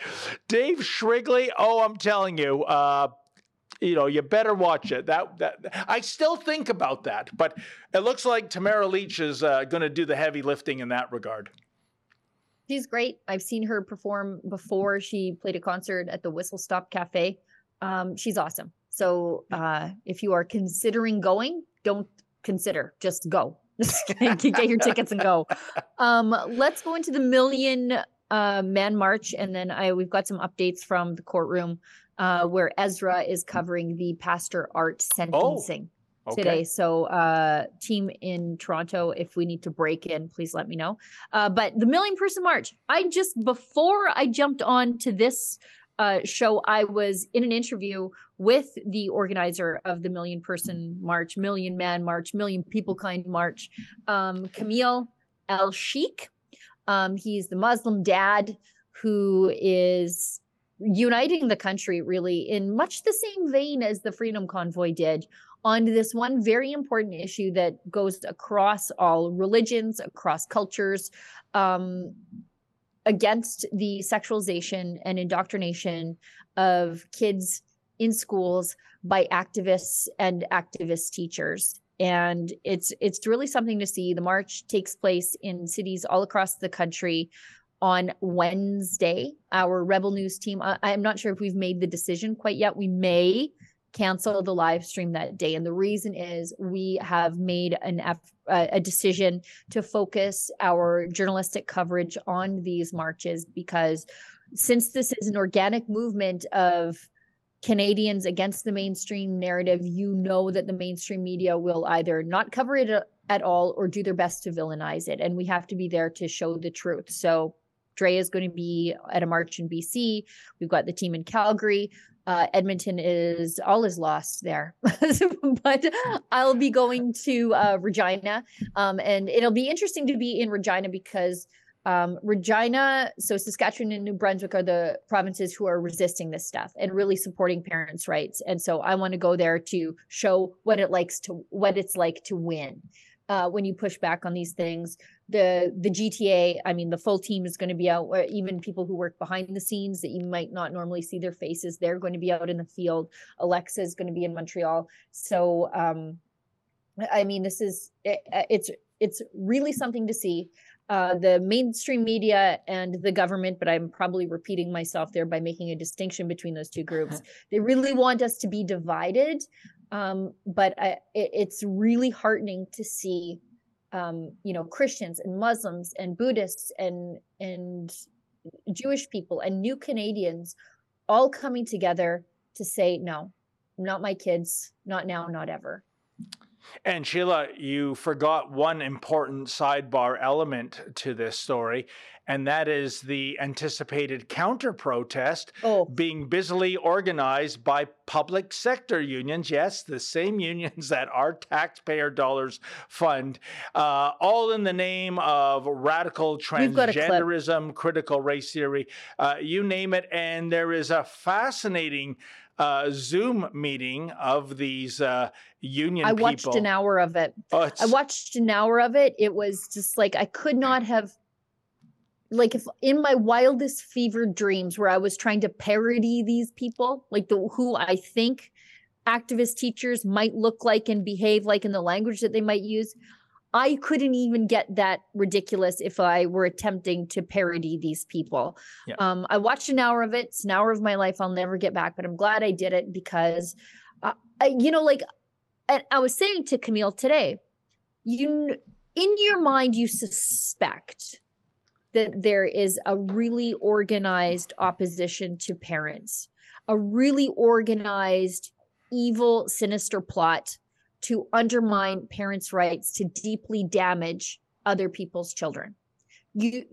Dave Shrigley, oh, I'm telling you, uh, you know, you better watch it. That that I still think about that, but it looks like Tamara Lich is uh, going to do the heavy lifting in that regard. She's great. I've seen her perform before. She played a concert at the Whistle Stop Cafe. Um, she's awesome. So uh, if you are considering going, don't consider. Just go. Get your tickets and go. Um, let's go into the million uh, Man March, and then I we've got some updates from the courtroom uh, where Ezra is covering the Pastor Art sentencing Oh, okay. today. So, uh, team in Toronto, if we need to break in, please let me know. Uh, but the Million Person March, I just before I jumped on to this uh, show, I was in an interview with the organizer of the Million Person March, Million Man March, Million People Kind March, um, Camille El Sheikh. Um, he's the Muslim dad who is uniting the country really in much the same vein as the Freedom Convoy did on this one very important issue that goes across all religions, across cultures, um, against the sexualization and indoctrination of kids in schools by activists and activist teachers and it's it's really something to see the march takes place in cities all across the country on Wednesday. Our Rebel News team, I, I'm not sure if we've made the decision quite yet. We may cancel the live stream that day. And the reason is we have made an F, uh, a decision to focus our journalistic coverage on these marches because since this is an organic movement of Canadians against the mainstream narrative, you know that the mainstream media will either not cover it at all or do their best to villainize it. And we have to be there to show the truth. So Dre is going to be at a march in BC. We've got the team in Calgary. Uh, Edmonton is all is lost there, but I'll be going to uh, Regina, um, and it'll be interesting to be in Regina because um, Regina, so Saskatchewan and New Brunswick are the provinces who are resisting this stuff and really supporting parents' rights. And so I want to go there to show what it likes to what it's like to win uh, when you push back on these things. The the GTA, I mean, the full team is going to be out. Or even people who work behind the scenes that you might not normally see their faces, they're going to be out in the field. Alexa is going to be in Montreal. So, um, I mean, this is it, it's it's really something to see. Uh, the mainstream media and the government, but I'm probably repeating myself there by making a distinction between those two groups. they really want us to be divided, um, but I, it, it's really heartening to see, um, you know, Christians and Muslims and Buddhists and and Jewish people and new Canadians all coming together to say, no, not my kids, not now, not ever. And Sheila, you forgot one important sidebar element to this story, and that is the anticipated counter protest oh. being busily organized by public sector unions. Yes, the same unions that our taxpayer dollars fund, uh, all in the name of radical transgenderism, critical race theory, uh, you name it. And there is a fascinating uh, Zoom meeting of these uh, union I watched people. an hour of it. Oh, I watched an hour of it. It was just like I could not have like if in my wildest fevered dreams where I was trying to parody these people, like the who I think activist teachers might look like and behave like in the language that they might use. I couldn't even get that ridiculous if I were attempting to parody these people. Yeah. Um, I watched an hour of it. It's an hour of my life I'll never get back, but I'm glad I did it because, uh, I, you know, like, and I was saying to Camille today, you in your mind you suspect that there is a really organized opposition to parents, a really organized, evil, sinister plot to undermine parents' rights to deeply damage other people's children. You,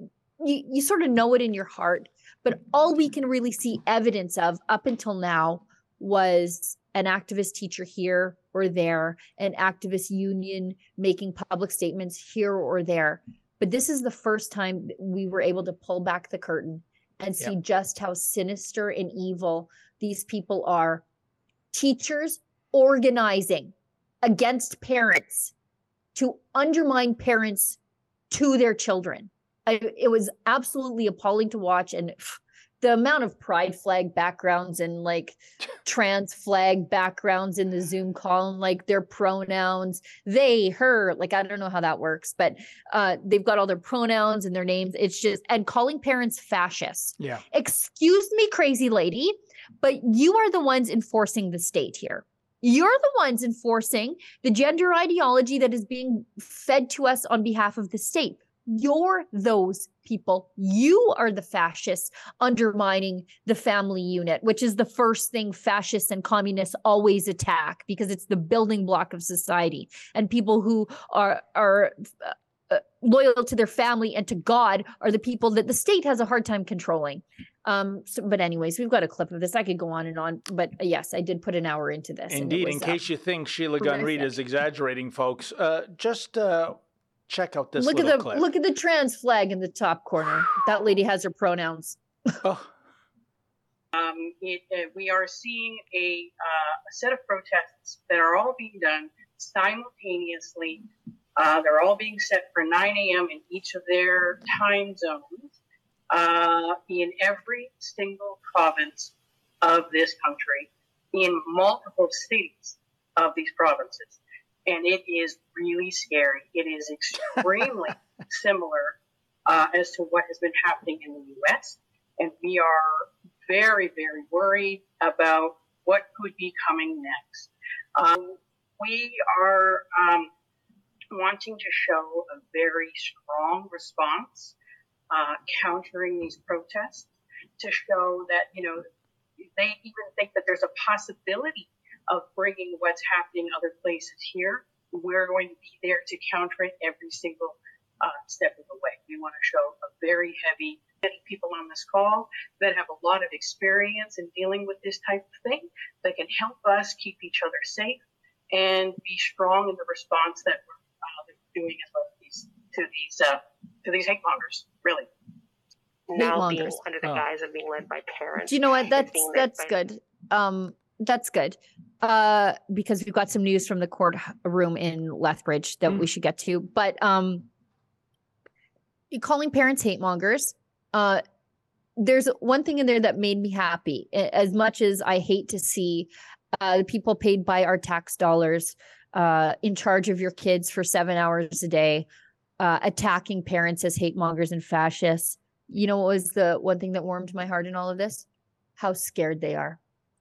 you you sort of know it in your heart, but all we can really see evidence of up until now was an activist teacher here or there, an activist union making public statements here or there. But this is the first time we were able to pull back the curtain and see Yep. just how sinister and evil these people are. Teachers organizing against parents to undermine parents to their children. I, it was absolutely appalling to watch. And the amount of pride flag backgrounds and like trans flag backgrounds in the Zoom call and like their pronouns, they, her, like I don't know how that works, but uh, they've got all their pronouns and their names. It's just, and calling parents fascists. Yeah. Excuse me, crazy lady, but you are the ones enforcing the state here. You're the ones enforcing the gender ideology that is being fed to us on behalf of the state. You're those people. You are the fascists undermining the family unit, which is the first thing fascists and communists always attack because it's the building block of society. And people who are are uh, loyal to their family and to God are the people that the state has a hard time controlling. Um, so, but anyways, we've got a clip of this. I could go on and on, but uh, yes, I did put an hour into this. Indeed, was, in uh, case you think Sheila Gunn Reid is exaggerating, folks, uh, just uh, check out this look at little the clip. look at the trans flag in the top corner. That lady has her pronouns. Oh, Um, it, uh, we are seeing a, uh, a set of protests that are all being done simultaneously. Uh, they're all being set for 9 a.m. in each of their time zones uh, in every single province of this country, in multiple cities of these provinces. And it is really scary. It is extremely similar uh, as to what has been happening in the U.S. And we are very, very worried about what could be coming next. Um, we are um, wanting to show a very strong response uh, countering these protests to show that, you know, they even think that there's a possibility of bringing what's happening other places here. We're going to be there to counter it every single uh, step of the way. We want to show a very heavy many people on this call that have a lot of experience in dealing with this type of thing that can help us keep each other safe and be strong in the response that we're uh, doing as well these, to these uh, to these hate mongers. Really. now being Hate-mongers. under the Oh. guise of being led by parents. Do you know what? It's That's that's by- good. Um, that's good. Uh, because we've got some news from the courtroom in Lethbridge that we should get to. But um, calling parents hate mongers. Uh, there's one thing in there that made me happy. As much as I hate to see uh, the people paid by our tax dollars uh, in charge of your kids for seven hours a day, uh, attacking parents as hate mongers and fascists. You know what was the one thing that warmed my heart in all of this? How scared they are.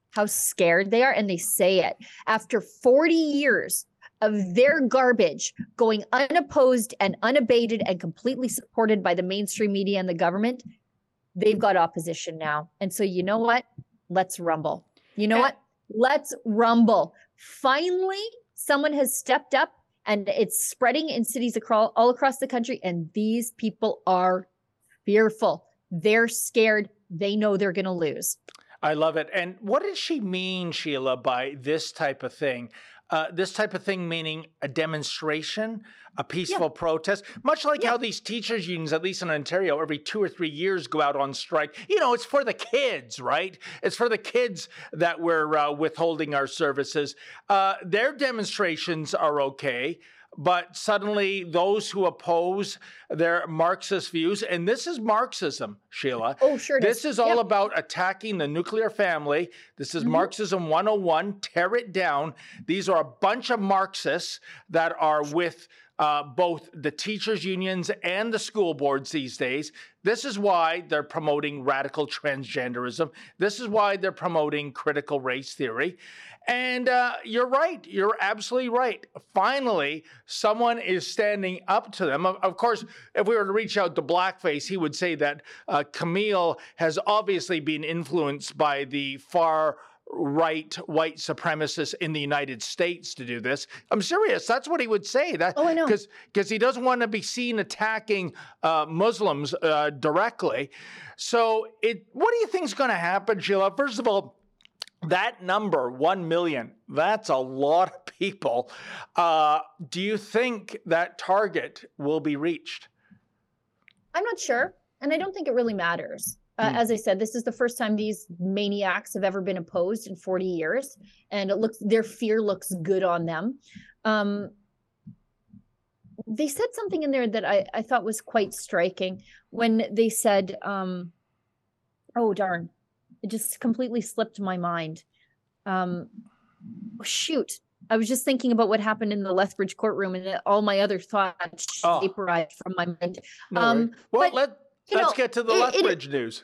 How scared they are. And they say it after 40 years of their garbage going unopposed and unabated and completely supported by the mainstream media and the government. They've got opposition now. And so, you know what? Let's rumble. You know what? Let's rumble. Finally, someone has stepped up and it's spreading in cities across all across the country. And these people are fearful. They're scared. They know they're going to lose. I love it. And what does she mean, Sheila, by this type of thing? Uh, this type of thing meaning a demonstration, a peaceful protest, much like how these teachers' unions, at least in Ontario, every two or three years go out on strike. You know, it's for the kids, right? It's for the kids that we're uh, withholding our services. Uh, their demonstrations are okay. But suddenly, those who oppose their Marxist views, and this is Marxism, Sheila. Oh, sure. This is all Yep. about attacking the nuclear family. This is mm-hmm. Marxism 101. Tear it down. These are a bunch of Marxists that are with uh, both the teachers' unions and the school boards these days. This is why they're promoting radical transgenderism. This is why they're promoting critical race theory. And uh, you're right. You're absolutely right. Finally, someone is standing up to them. Of, of course, if we were to reach out to Blackface, he would say that uh, Camille has obviously been influenced by the far right white supremacists in the United States to do this. I'm serious. That's what he would say. That Oh, I know. because because he doesn't want to be seen attacking uh, Muslims uh, directly. So it. What do you think is going to happen, Sheila? First of all. That number, 1 million, that's a lot of people. Uh, do you think that target will be reached? I'm not sure. And I don't think it really matters. Uh, Hmm. As I said, this is the first time these maniacs have ever been opposed in 40 years. And it looks, their fear looks good on them. Um, they said something in there that I, I thought was quite striking when they said, um, oh, darn, it just completely slipped my mind. Um, shoot. I was just thinking about what happened in the Lethbridge courtroom and all my other thoughts Oh. vaporized from my mind. No Um, well, but, let, you let's know, get to the it- it- Lethbridge news.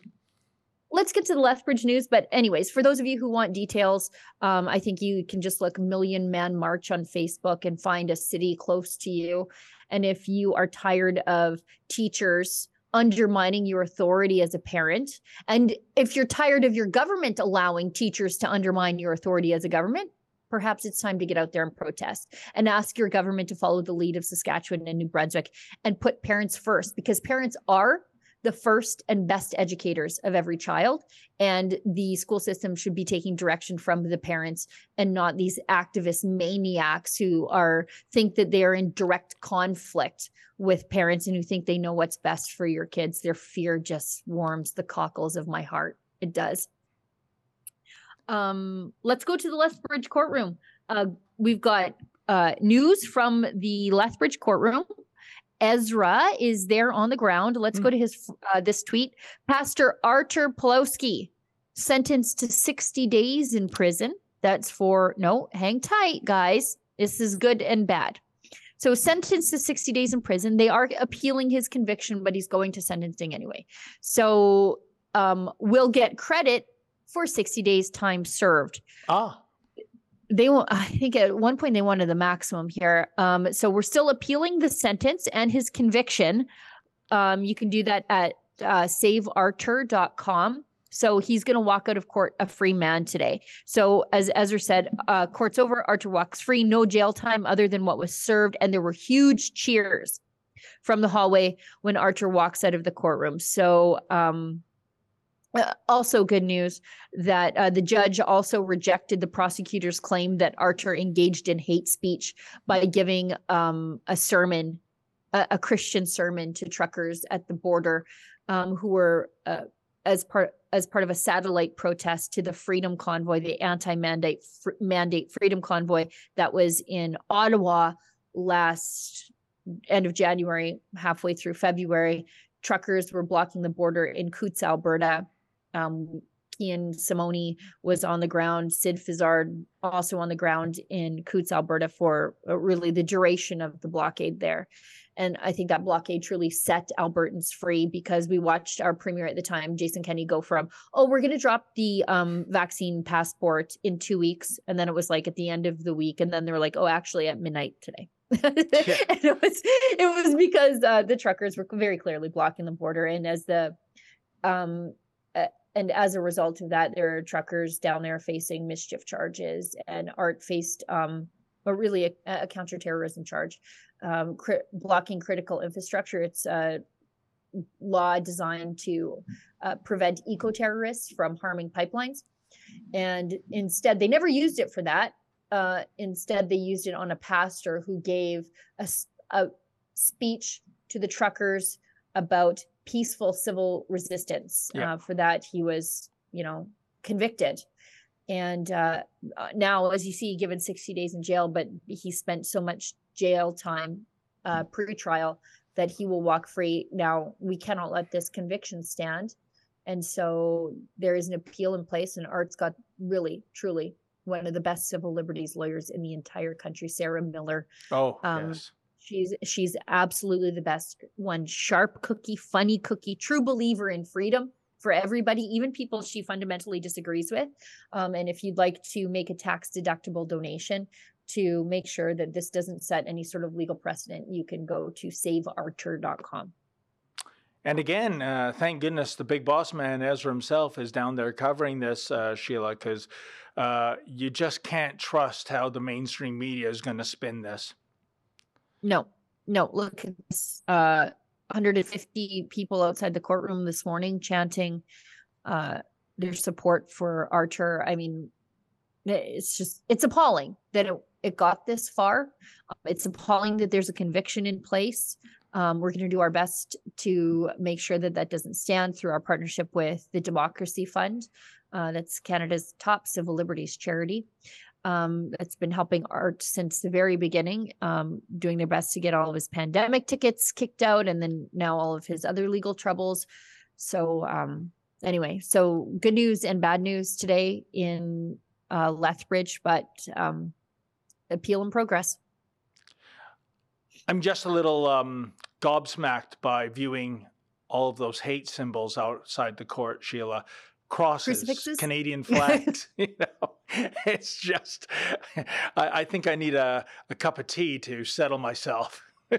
let's get to the Lethbridge news. But, anyways, for those of you who want details, um, I think you can just look Million Man March on Facebook and find a city close to you. And if you are tired of teachers undermining your authority as a parent, and if you're tired of your government allowing teachers to undermine your authority as a government, perhaps it's time to get out there and protest and ask your government to follow the lead of Saskatchewan and New Brunswick and put parents first because parents are the first and best educators of every child. And the school system should be taking direction from the parents and not these activist maniacs who are think that they are in direct conflict with parents and who think they know what's best for your kids. Their fear just warms the cockles of my heart. It does. Um, let's go to the Lethbridge courtroom. Uh, we've got uh, news from the Lethbridge courtroom. Ezra is there on the ground. Let's mm. go to his uh, this tweet. Pastor Artur Pawlowski sentenced to 60 days in prison. That's for no, hang tight, guys. This is good and bad. So sentenced to 60 days in prison. They are appealing his conviction, but he's going to sentencing anyway. So um, will get credit for 60 days time served. Ah they will i think at one point they wanted the maximum here. Um, so we're still appealing the sentence and his conviction. Um, you can do that at uh, saveartur.com so he's going to walk out of court a free man today. So as ezra said uh, court's over Artur walks free no jail time other than what was served. And there were huge cheers from the hallway when Artur walks out of the courtroom. So um, uh, also, good news that uh, the judge also rejected the prosecutor's claim that Artur engaged in hate speech by giving um, a sermon, a, a, Christian sermon to truckers at the border um, who were uh, as part as part of a satellite protest to the Freedom Convoy, the anti-mandate fr- mandate Freedom Convoy that was in Ottawa last end of January, halfway through February. Truckers were blocking the border in Coutts, Alberta um, Ian Simoni was on the ground. Sid Fizzard also on the ground in Coutts, Alberta, for uh, really the duration of the blockade there. And I think that blockade truly set Albertans free because we watched our premier at the time, Jason Kenney, go from, oh, we're going to drop the um, vaccine passport in two weeks. And then it was like at the end of the week. And then they were like, oh, actually at midnight today. and it was it was because uh, the truckers were very clearly blocking the border and as the um and as a result of that, there are truckers down there facing mischief charges, and Art faced um, really a, a counterterrorism charge, um, cri- blocking critical infrastructure. It's a law designed to uh, prevent eco terrorists from harming pipelines, and instead, they never used it for that. Uh, instead, they used it on a pastor who gave a, a speech to the truckers about peaceful civil resistance. Yeah. Uh, for that, he was, you know, convicted. And uh, uh, now, as you see, given 60 days in jail, but he spent so much jail time uh, pre-trial that he will walk free. Now, we cannot let this conviction stand. And so there is an appeal in place, and Art's got really, truly one of the best civil liberties lawyers in the entire country, Sarah Miller. Oh, um, yes. She's she's absolutely the best one. Sharp cookie, funny cookie, true believer in freedom for everybody, even people she fundamentally disagrees with. Um, and if you'd like to make a tax deductible donation to make sure that this doesn't set any sort of legal precedent, you can go to saveartur.com. And again, uh, thank goodness the big boss man, Ezra himself, is down there covering this, uh, Sheila, because uh, you just can't trust how the mainstream media is going to spin this. No, no. Look, uh, 150 people outside the courtroom this morning chanting uh, their support for Artur. I mean, it's just it's appalling that it it got this far. It's appalling that there's a conviction in place. Um, we're going to do our best to make sure that that doesn't stand through our partnership with the Democracy Fund. Uh, that's Canada's top civil liberties charity um, that's been helping Art since the very beginning, um, doing their best to get all of his pandemic tickets kicked out, and then now all of his other legal troubles. So, um, anyway, so good news and bad news today in uh, Lethbridge, but um, appeal in progress. I'm just a little um, gobsmacked by viewing all of those hate symbols outside the court, Sheila crosses, Canadian flags. you know, it's just, I, I think I need a, a cup of tea to settle myself.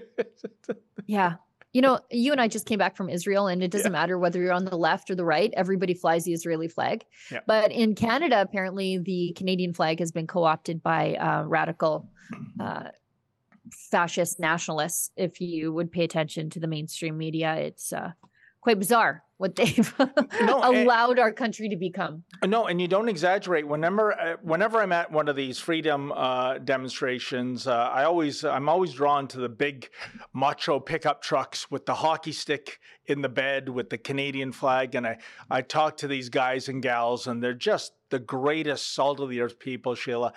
Yeah. You know, you and I just came back from Israel, and it doesn't matter whether you're on the left or the right, everybody flies the Israeli flag. Yeah. But in Canada, apparently, the Canadian flag has been co opted by uh, radical uh, fascist nationalists. If you would pay attention to the mainstream media, it's uh, quite bizarre what they've No, and- allowed our country to become. No, and you don't exaggerate. Whenever, uh, whenever I'm at one of these freedom uh, demonstrations, uh, I always, I'm always drawn to the big macho pickup trucks with the hockey stick in the bed with the Canadian flag, and I, I talk to these guys and gals, and they're just the greatest salt of the earth people, Sheila.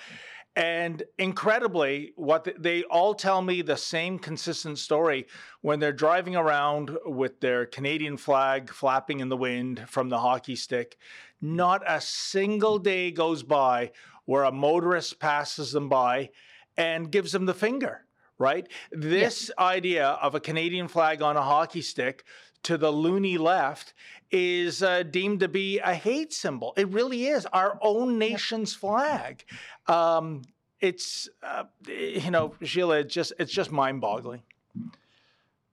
And incredibly, what th- they all tell me the same consistent story when they're driving around with their Canadian flag flapping in the wind from the hockey stick. Not a single day goes by where a motorist passes them by and gives them the finger, right? This idea of a Canadian flag on a hockey stick to the loony left is uh, deemed to be a hate symbol. It really is our own nation's flag. Um, it's uh, you know, Sheila, it's just it's just mind-boggling.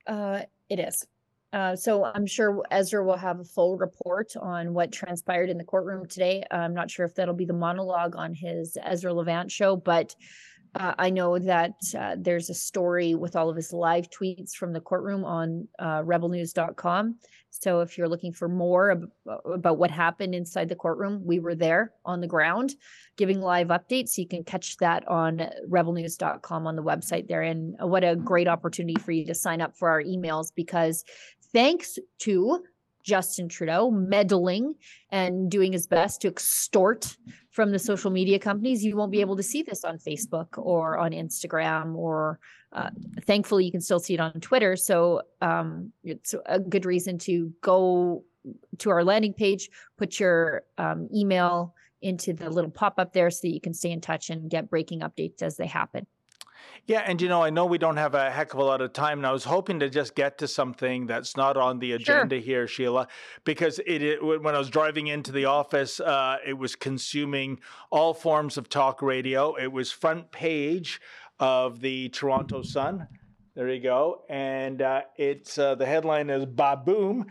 Uh, it is. Uh, so I'm sure Ezra will have a full report on what transpired in the courtroom today. I'm not sure if that'll be the monologue on his Ezra Levant show, but uh, I know that uh, there's a story with all of his live tweets from the courtroom on uh, rebelnews.com. So if you're looking for more ab- about what happened inside the courtroom, we were there on the ground giving live updates. You can catch that on rebelnews.com on the website there. And what a great opportunity for you to sign up for our emails because thanks to Justin Trudeau meddling and doing his best to extort from the social media companies, you won't be able to see this on Facebook or on Instagram or uh, thankfully you can still see it on Twitter. So um, it's a good reason to go to our landing page, put your um, email into the little pop up there so that you can stay in touch and get breaking updates as they happen. Yeah, and you know, I know we don't have a heck of a lot of time, and I was hoping to just get to something that's not on the agenda here, Sheila, because it, it when I was driving into the office, uh, it was consuming all forms of talk radio. It was front page of the Toronto Sun. There you go, and uh, it's uh, the headline is "Baboom."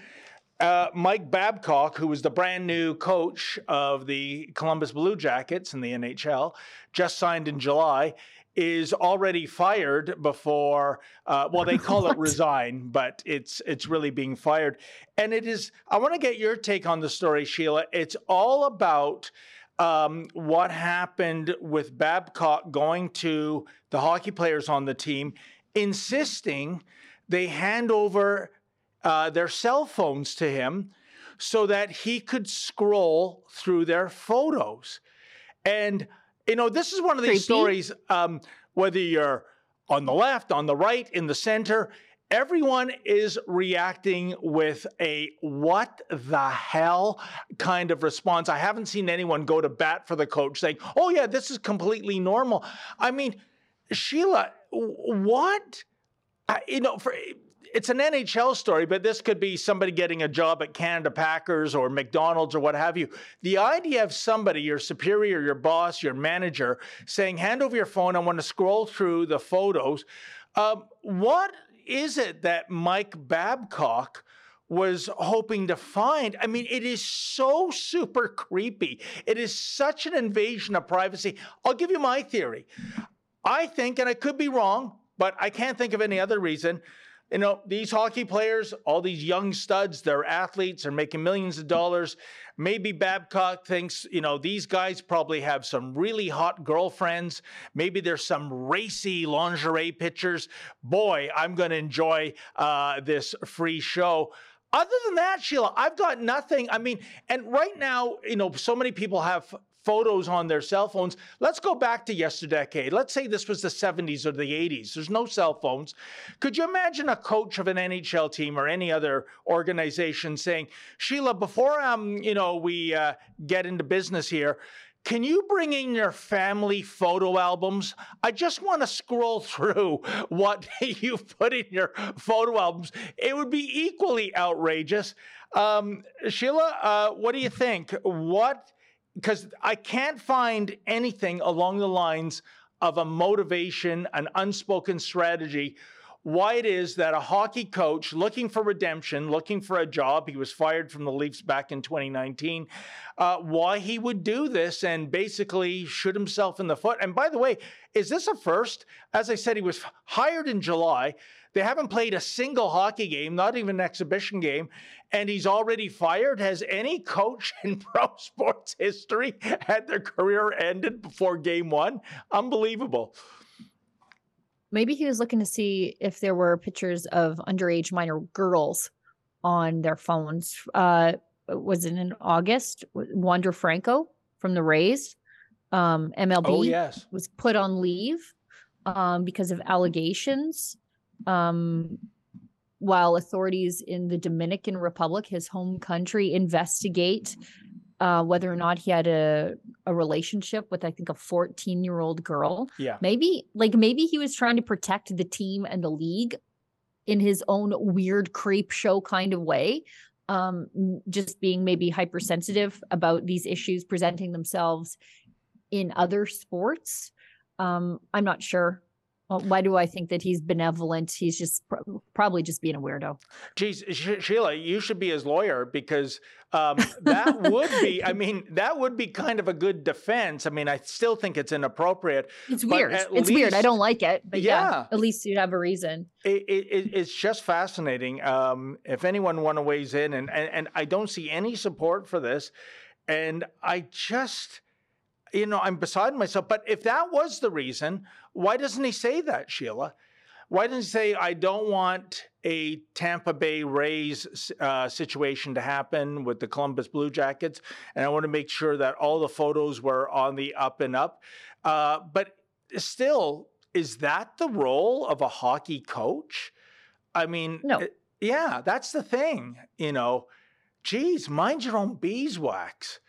Uh, Mike Babcock, who was the brand new coach of the Columbus Blue Jackets in the NHL, just signed in July, is already fired before. Uh, well, they call it resign, but it's it's really being fired. And it is. I want to get your take on the story, Sheila. It's all about. Um, what happened with Babcock going to the hockey players on the team, insisting they hand over uh, their cell phones to him so that he could scroll through their photos. And, you know, this is one of these Creepy. stories, um, whether you're on the left, on the right, in the center, everyone is reacting with a what the hell kind of response. I haven't seen anyone go to bat for the coach saying, oh, yeah, this is completely normal. I mean, Sheila, what? I- you know, for it's an NHL story, but this could be somebody getting a job at Canada Packers or McDonald's or what have you. The idea of somebody, your superior, your boss, your manager, saying, "Hand over your phone. I want to scroll through the photos." Um, what is it that Mike Babcock? was hoping to find. I mean, it is so super creepy. It is such an invasion of privacy. I'll give you my theory. I think, and I could be wrong, but I can't think of any other reason. You know, these hockey players, all these young studs, they're athletes, they're making millions of dollars. Maybe Babcock thinks, you know, these guys probably have some really hot girlfriends. Maybe there's some racy lingerie pictures. Boy, I'm going to enjoy uh, this free show. Other than that, Sheila, I've got nothing. I mean, and right now, you know, so many people have photos on their cell phones. Let's go back to yesterday. Let's say this was the 70s or the 80s. There's no cell phones. Could you imagine a coach of an NHL team or any other organization saying, "Sheila, before um, you know, we uh, get into business here, can you bring in your family photo albums? I just want to scroll through what you've put in your photo albums. It would be equally outrageous. Um, Sheila, uh, what do you think? What, because I can't find anything along the lines of a motivation, an unspoken strategy why it is that a hockey coach looking for redemption, looking for a job, he was fired from the Leafs back in 2019, uh, why he would do this and basically shoot himself in the foot. And by the way, is this a first? As I said, he was hired in July. They haven't played a single hockey game, not even an exhibition game, and he's already fired. Has any coach in pro sports history had their career ended before game one? Unbelievable. Maybe he was looking to see if there were pictures of underage minor girls on their phones. Uh, was it in August? Wander Franco from the Rays, um, MLB, oh, yes. was put on leave um, because of allegations. Um, while authorities in the Dominican Republic, his home country, investigate uh, whether or not he had a a relationship with I think a 14 year old girl. Yeah. Maybe like maybe he was trying to protect the team and the league in his own weird creep show kind of way. Um, just being maybe hypersensitive about these issues presenting themselves in other sports. Um, I'm not sure. Well, why do I think that he's benevolent? He's just pro- probably just being a weirdo. Geez, Sh- Sheila, you should be his lawyer because um, that would be, I mean, that would be kind of a good defense. I mean, I still think it's inappropriate. It's weird. It's least, weird. I don't like it. But yeah, yeah at least you'd have a reason. It, it, it's just fascinating. Um, if anyone want to weighs in, and, and, and I don't see any support for this. And I just, you know, I'm beside myself. But if that was the reason, why doesn't he say that, Sheila? Why doesn't he say, I don't want a Tampa Bay Rays uh, situation to happen with the Columbus Blue Jackets, and I want to make sure that all the photos were on the up and up. Uh, but still, is that the role of a hockey coach? I mean, no. It, yeah, that's the thing. You know, geez, mind your own beeswax.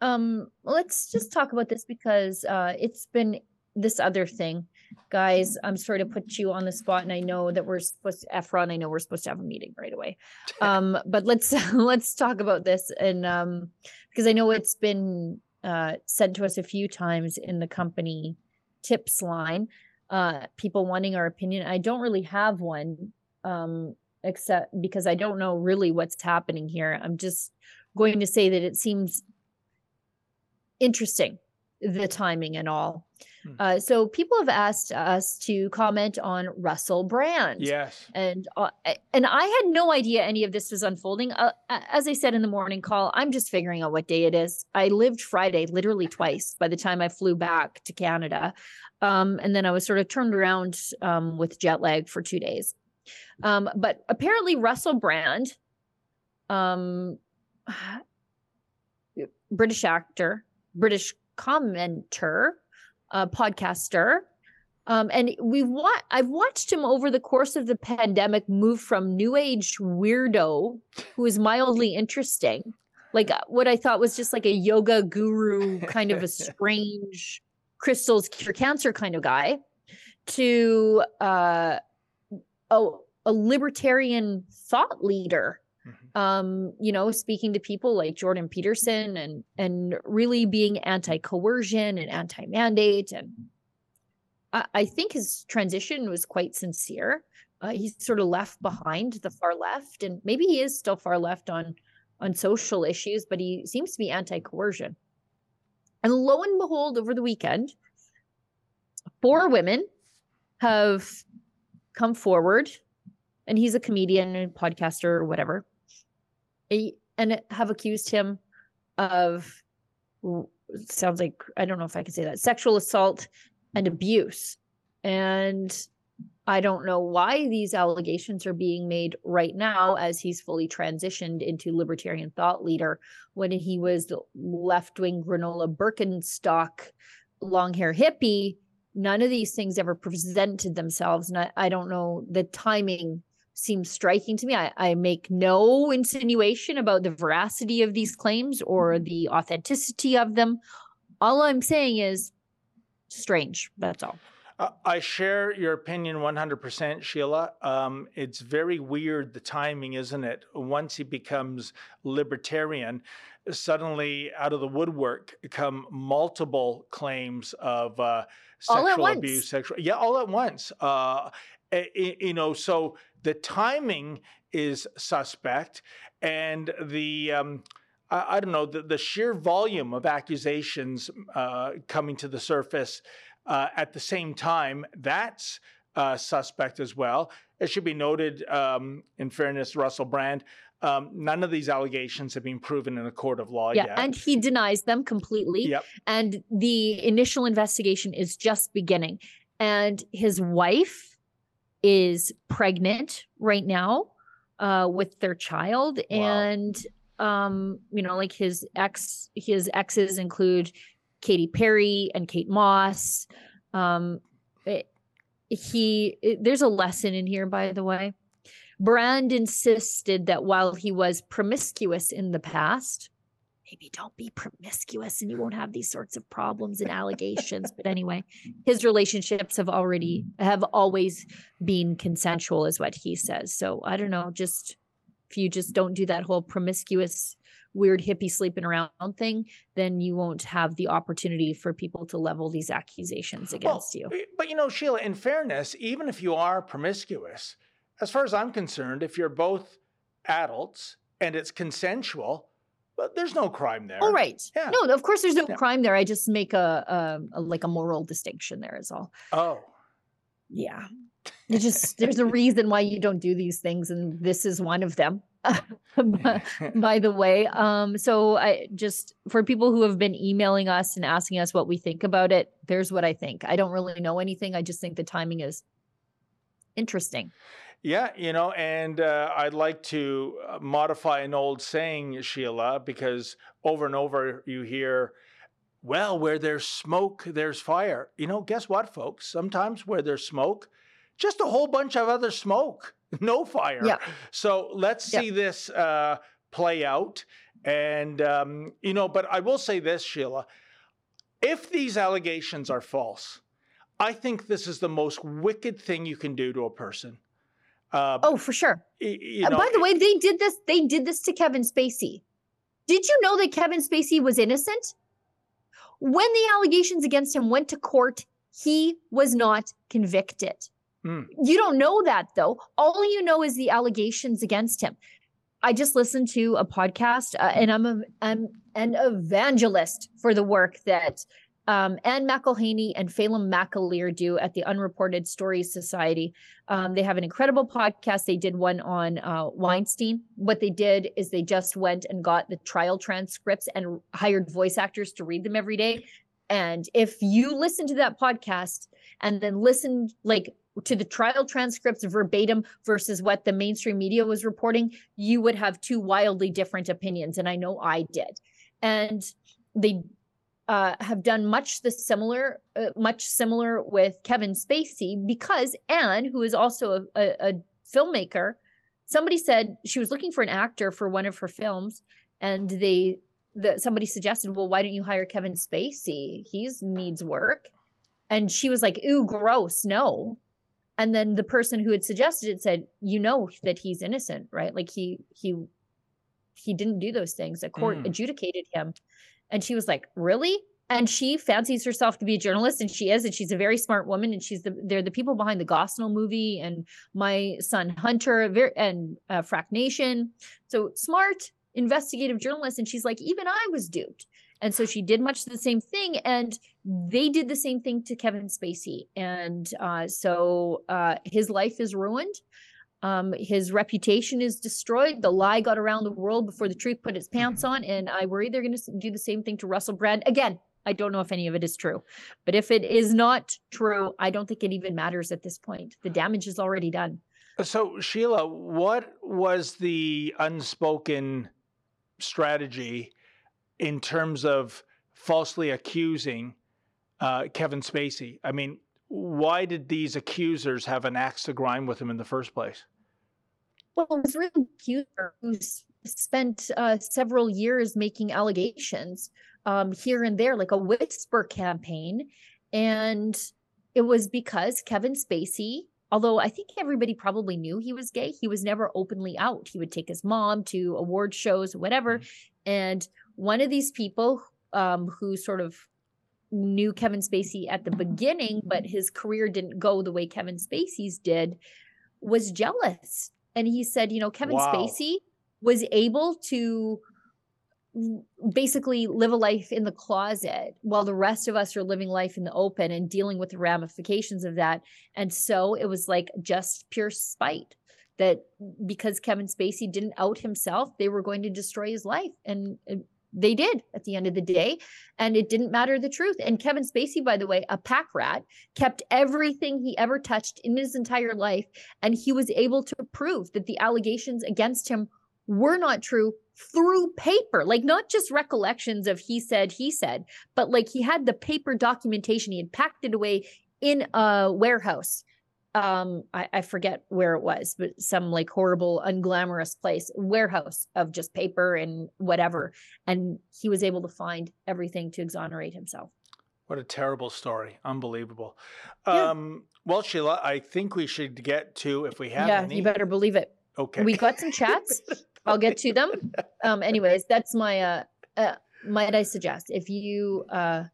Um, let's just talk about this because uh, it's been this other thing, guys. I'm sorry to put you on the spot, and I know that we're supposed to Efren. I know we're supposed to have a meeting right away. Um, but let's let's talk about this, and um, because I know it's been uh, said to us a few times in the company tips line. Uh, people wanting our opinion. I don't really have one, um, except because I don't know really what's happening here. I'm just going to say that it seems interesting the timing and all. Hmm. Uh, so people have asked us to comment on Russell Brand. Yes, and uh, and I had no idea any of this was unfolding. Uh, as I said in the morning call, I'm just figuring out what day it is. I lived Friday literally twice by the time I flew back to Canada, um, and then I was sort of turned around um, with jet lag for two days. Um, but apparently, Russell Brand, um, British actor, British commenter, uh, podcaster. Um, and we've wa- I've watched him over the course of the pandemic move from new age weirdo, who is mildly interesting, like uh, what I thought was just like a yoga guru, kind of a strange crystals cure cancer kind of guy, to uh, oh, a libertarian thought leader. Um, you know, speaking to people like Jordan Peterson and and really being anti-coercion and anti-mandate. And I, I think his transition was quite sincere. Uh, he's sort of left behind the far left, and maybe he is still far left on on social issues, but he seems to be anti-coercion. And lo and behold, over the weekend, four women have come forward, and he's a comedian and podcaster or whatever, and have accused him of sounds like I don't know if I can say that sexual assault and abuse. And I don't know why these allegations are being made right now as he's fully transitioned into libertarian thought leader when he was left wing granola Birkenstock long hair hippie. None of these things ever presented themselves. And I, I don't know the timing seems striking to me. I, I, make no insinuation about the veracity of these claims or the authenticity of them. All I'm saying is strange. That's all. Uh, I share your opinion 100%, Sheila. Um, it's very weird, the timing, isn't it? Once he becomes libertarian, suddenly out of the woodwork come multiple claims of uh, All at sexual once. abuse, sexual, yeah, all at once. Uh, you know, so the timing is suspect, and the um, I, I don't know the, the sheer volume of accusations uh, coming to the surface uh, at the same time that's uh, suspect as well. It should be noted, um, in fairness, Russell Brand. Um, none of these allegations have been proven in a court of law yeah, yet. and he denies them completely. Yep. And the initial investigation is just beginning. And his wife is pregnant right now uh, with their child. And um, you know, like his ex his exes include Katy Perry and Kate Moss. Um it- he it- there's a lesson in here, by the way. Brand insisted that while he was promiscuous in the past, maybe don't be promiscuous and you won't have these sorts of problems and allegations. but anyway, his relationships have already have always been consensual, is what he says. So I don't know, just if you just don't do that whole promiscuous weird hippie sleeping around thing, then you won't have the opportunity for people to level these accusations against you. But- But you know, Sheila, in fairness, even if you are promiscuous, as far as I'm concerned, if you're both adults and it's consensual, but there's no crime there. All right. Yeah. No, of course there's no Yeah. crime there. I just make a, a, a like a moral distinction there is all. Oh. Yeah. Just there's a reason why you don't do these things and this is one of them. by, by the way, um so I just for people who have been emailing us and asking us what we think about it, there's what I think. I don't really know anything. I just think the timing is interesting. Yeah, you know, and uh, I'd like to uh, modify an old saying, Sheila, because over and over you hear, well, where there's smoke, there's fire. You know, guess what, folks? Sometimes where there's smoke, just a whole bunch of other smoke, no fire. Yeah. So let's Yeah. see this uh, play out. And, um, you know, but I will say this, Sheila if these allegations are false, I think this is the most wicked thing you can do to a person. Uh, Oh, for sure. you Uh, know, by the way, they did this. They did this to Kevin Spacey. Did you know that Kevin Spacey was innocent? When the allegations against him went to court, he was not convicted. Mm. You don't know that though. All you know is the allegations against him. I just listened to a podcast, uh, and I'm a, I'm an evangelist for the work that um, Ann McElhinney and Phelan McAleer do at the Unreported Stories Society. Um, they have an incredible podcast. They did one on uh, Weinstein. What they did is they just went and got the trial transcripts and hired voice actors to read them every day. And if you listen to that podcast and then listen like to the trial transcripts verbatim versus what the mainstream media was reporting, you would have two wildly different opinions. And I know I did. And they uh, have done much the similar, uh, much similar with Kevin Spacey because Ann, who is also a, a, a filmmaker, somebody said she was looking for an actor for one of her films, and they that somebody suggested, well, why don't you hire Kevin Spacey? He's needs work, and she was like, ooh, gross, no. And then the person who had suggested it said, you know that he's innocent, right? Like he he he didn't do those things. A court Mm. adjudicated him. And she was like, "Really?" And she fancies herself to be a journalist, and she is, and she's a very smart woman. And she's the they're the people behind the Gosnell movie and My Son Hunter, and uh, Frack Nation. So smart, investigative journalist. And she's like, even I was duped. And so she did much the same thing, and they did the same thing to Kevin Spacey. And uh, so uh, his life is ruined. Um, his reputation is destroyed. The lie got around the world before the truth put its pants on, and I worry they're going to do the same thing to Russell Brand again. I don't know if any of it is true, but if it is not true, I don't think it even matters at this point. The damage is already done. So, Sheila, what was the unspoken strategy in terms of falsely accusing uh, Kevin Spacey? I mean, why did these accusers have an axe to grind with him in the first place? Well, it was really accuser who spent uh, several years making allegations um, here and there, like a whisper campaign. And it was because Kevin Spacey, although I think everybody probably knew he was gay, he was never openly out. He would take his mom to award shows, whatever. And one of these people um, who sort of knew Kevin Spacey at the beginning, but mm-hmm. his career didn't go the way Kevin Spacey's did, was jealous. And he said, you know, Kevin Wow. Spacey was able to basically live a life in the closet while the rest of us are living life in the open and dealing with the ramifications of that. And so it was like just pure spite that because Kevin Spacey didn't out himself, they were going to destroy his life. And they did at the end of the day. And it didn't matter the truth. And Kevin Spacey, by the way, a pack rat, kept everything he ever touched in his entire life. And he was able to prove that the allegations against him were not true through paper, like not just recollections of he said, he said, but like he had the paper documentation. He had packed it away in a warehouse. Um, I, I forget where it was, but some like horrible, unglamorous place, warehouse of just paper and whatever. And he was able to find everything to exonerate himself. What a terrible story. Unbelievable. Yeah. Um, well, Sheila, I think we should get to, if we have yeah, any. you better believe it. Okay. We got some chats. I'll get to them. Um, anyways, that's my uh, uh might I suggest if you uh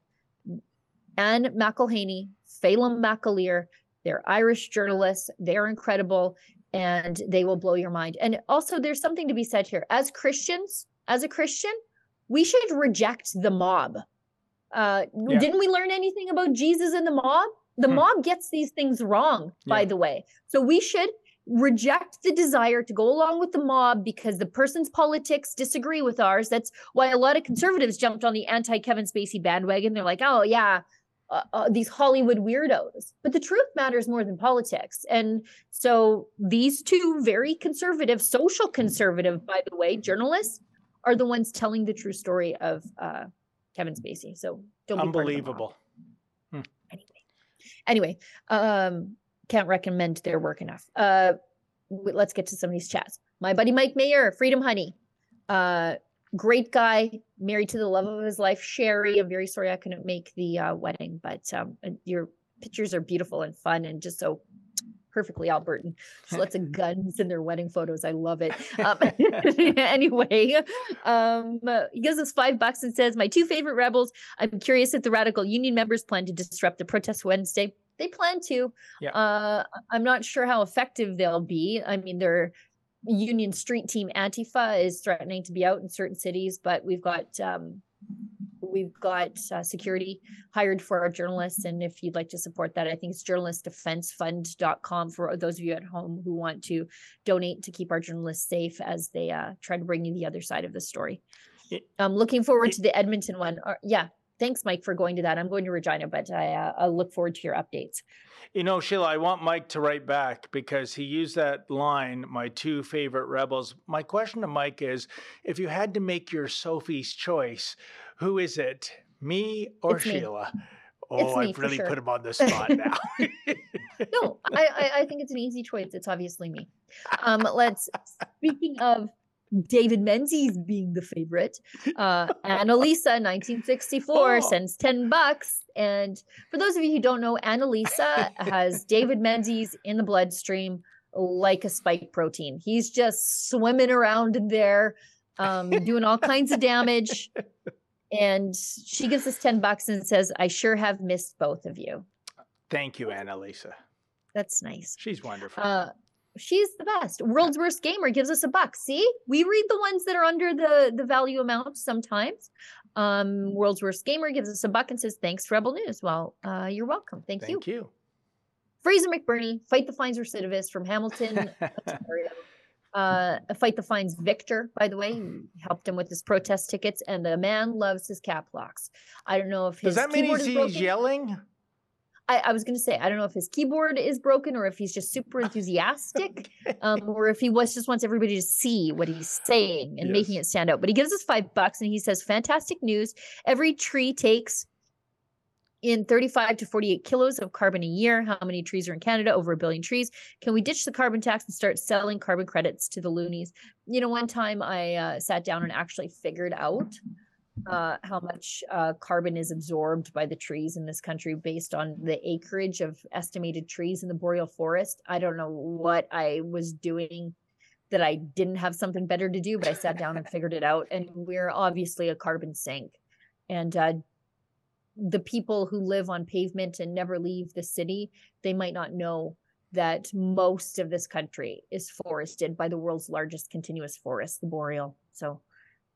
Ann McElhinney, Phelan McAleer, they're Irish journalists, they're incredible, and they will blow your mind. And also there's something to be said here. As Christians, as a Christian, we should reject the mob. Uh Yeah. didn't we learn anything about Jesus and the mob? The Hmm. mob gets these things wrong, by Yeah. the way. So we should reject the desire to go along with the mob because the person's politics disagree with ours. That's why a lot of conservatives jumped on the anti Kevin Spacey bandwagon. They're like, oh, yeah, uh, uh, these Hollywood weirdos. But the truth matters more than politics. And so these two very conservative, social conservative, by the way, journalists are the ones telling the true story of uh, Kevin Spacey. So don't be part of the mob Unbelievable. anyway um can't recommend their work enough uh let's get to some of these chats my buddy mike mayer freedom honey uh great guy married to the love of his life sherry. I'm very sorry i couldn't make the uh wedding but um your pictures are beautiful and fun and just so perfectly albertan. Just lots of guns in their wedding photos. I love it. Um, anyway um he gives us five bucks and says my two favorite rebels. I'm curious if the radical union members plan to disrupt the protest wednesday. They plan to. Yeah. uh i'm not sure how effective they'll be. I mean their union street team antifa is threatening to be out in certain cities but we've got um we've got uh, security hired for our journalists. And if you'd like to support that i think it's journalistdefensefund.com for those of you at home who want to donate to keep our journalists safe as they uh, try to bring you the other side of the story. I'm looking forward to the edmonton one. Uh, yeah thanks mike for going to that i'm going to regina but i uh, i look forward to your updates You know, Sheila, I want Mike to write back because he used that line, my two favorite rebels. My question to Mike is if you had to make your Sophie's choice, who is it? Me or It's. Sheila? Oh, me, I've really sure. put him on the spot now. no, I, I I think it's an easy choice. It's obviously me. Um, let's speaking of David Menzies being the favorite, uh, Annalisa, 1964, Oh. sends 10 bucks. And for those of you who don't know, Annalisa has David Menzies in the bloodstream like a spike protein. He's just swimming around in there, um, doing all kinds of damage. And she gives us 10 bucks and says, I sure have missed both of you. Thank you, Annalisa. That's nice. She's wonderful. Uh, she's the best. World's worst gamer gives us a buck. See, we read the ones that are under the the value amount sometimes. Um, World's worst gamer gives us a buck and says, "Thanks, Rebel News." Well, uh, you're welcome. Thank, you. Thank you. Fraser McBurney, fight the fines recidivist from Hamilton, Ontario. Uh, fight the fines Victor, by the way, helped him with his protest tickets, and the man loves his cap locks. I don't know if his Does that mean he's, he's yelling? I, I was going to say, I don't know if his keyboard is broken or if he's just super enthusiastic, um, or if he was just wants everybody to see what he's saying and making it stand out. But he gives us five bucks and he says, "Fantastic news! Every tree takes." in 35 to 48 kilos of carbon a year. How many trees are in Canada? Over a billion trees. Can we ditch the carbon tax and start selling carbon credits to the loonies? You know, one time I uh, sat down and actually figured out uh, how much uh, carbon is absorbed by the trees in this country based on the acreage of estimated trees in the boreal forest. I don't know what I was doing that I didn't have something better to do, but I sat down and figured it out. And we're obviously a carbon sink. And uh, the people who live on pavement and never leave the city, they might not know that most of this country is forested by the world's largest continuous forest, the boreal. So